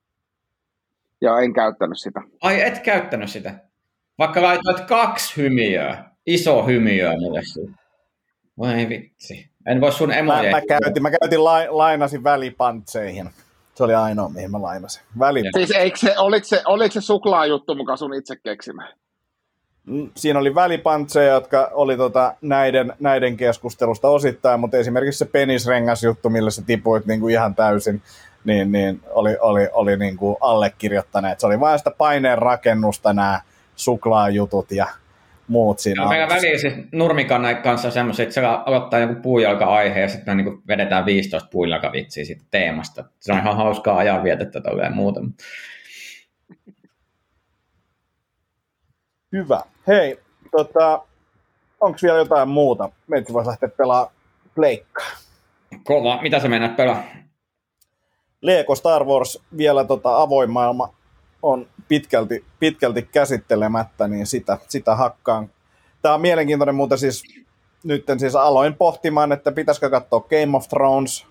ja en käyttänyt sitä. Ai et käyttänyt sitä. Vaikka laitoit kaksi hymiöä, iso hymiöä mulle siitä. Voi vitsi. En voi sun Mä, emoja. mä käytin, mä käytin lai, lainasin välipantseihin. Se oli ainoa, mihin mä lainasin. Väli, Siis eikö se, oliko, se, oliko se suklaajuttu mukaan sun itse keksimä? Siinä oli välipantseja, jotka oli tota näiden, näiden keskustelusta osittain, mutta esimerkiksi se penisrengas juttu, millä sä tipuit niin kuin ihan täysin, niin, niin oli, oli, oli niin kuin allekirjoittaneet. Se oli vain sitä paineen rakennusta nämä suklaajutut ja muut siinä. No, meillä väliin siis Nurmikannan kanssa semmoisia, että se aloittaa joku puujalka-aihe ja sitten niin vedetään 15 puujalkavitsiä siitä teemasta. Se on ihan hauskaa ajanvietettä tolleen muuta. Hyvä. Hei, tota, onko vielä jotain muuta? Meitä voisi lähteä pelaamaan pleikkaa. Kova. Mitä sä mennät pelaa? Lego Star Wars vielä tota avoin maailma on pitkälti, pitkälti käsittelemättä, niin sitä, sitä hakkaan. Tämä on mielenkiintoinen muuten siis, nyt siis aloin pohtimaan, että pitäisikö katsoa Game of Thrones,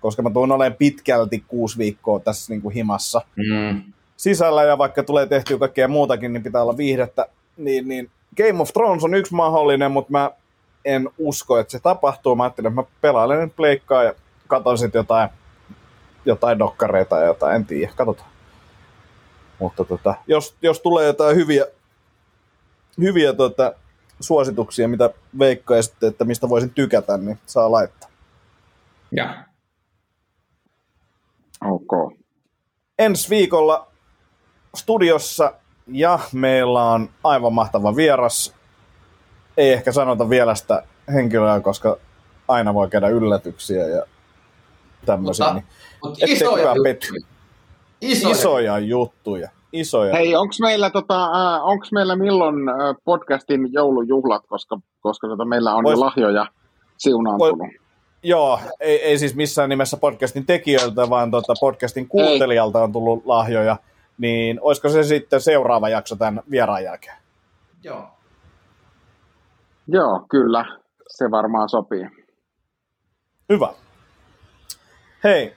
koska mä tuun olemaan pitkälti kuusi viikkoa tässä niin kuin himassa Mm. sisällä, ja vaikka tulee tehtyä kaikkea muutakin, niin pitää olla viihdettä. Niin, niin Game of Thrones on yksi mahdollinen, mutta mä en usko, että se tapahtuu. Mä ajattelin, että mä pelailen nyt pleikkaa ja katon sitten jotain, jotain dokkareita ja jotain, en tiedä, katsotaan. Mutta tota, jos, jos tulee jotain hyviä, hyviä tota, suosituksia, mitä veikkaisitte, että mistä voisin tykätä, niin saa laittaa. Ja. Ok. ensi viikolla studiossa ja meillä on aivan mahtava vieras ei ehkä sanota vielä sitä henkilöä, koska aina voi käydä yllätyksiä ja tämmöisiä. Mutta- Niin Mutta ettei isoja petty. Isoja. Isoja juttuja. Isoja. Hei, onko meillä, tota, äh, onks meillä milloin äh, podcastin joulujuhlat, koska, koska tota, meillä on Vois- jo lahjoja siunaantunut? Joo, ei, ei siis missään nimessä podcastin tekijöiltä, vaan tota podcastin kuuntelijalta on tullut lahjoja. Niin olisiko se sitten seuraava jakso tämän vieraan jälkeen? Joo. Joo, kyllä. Se varmaan sopii. Hyvä. Hei,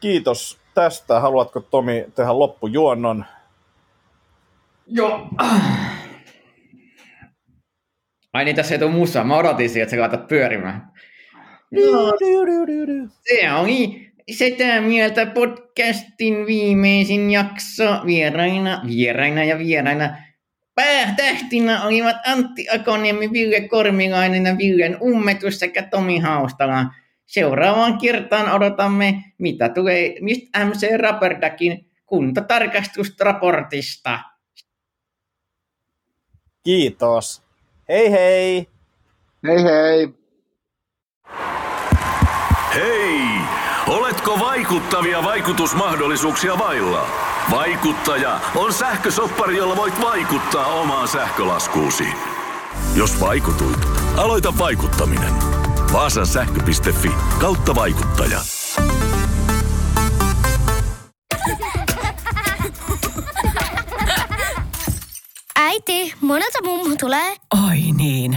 kiitos tästä. Haluatko Tomi tehdä loppujuonnon? Joo. Ai niin, tässä ei tule musaa. Mä odotin siihen, että sä laitat pyörimään. Se oli sitä mieltä podcastin viimeisin jakso. Vieraina, vieraina ja vieraina. Päätähtinä olivat Antti Akoniemi, Ville Kormilainen ja Villen Ummetus sekä Tomi Haustala. Seuraavaan kertaan odotamme, mitä tulee mistä MC Rapperdakin kuntotarkastusraportista. Kiitos. Hei hei! Hei hei! Hei! Oletko vaikuttavia vaikutusmahdollisuuksia vailla? Vaikuttaja on sähkösoppari, jolla voit vaikuttaa omaan sähkölaskuusi. Jos vaikutuit, aloita vaikuttaminen. Vaasan sähkö.fi kautta vaikuttaja. Äiti, monelta mummu tulee? Oi niin.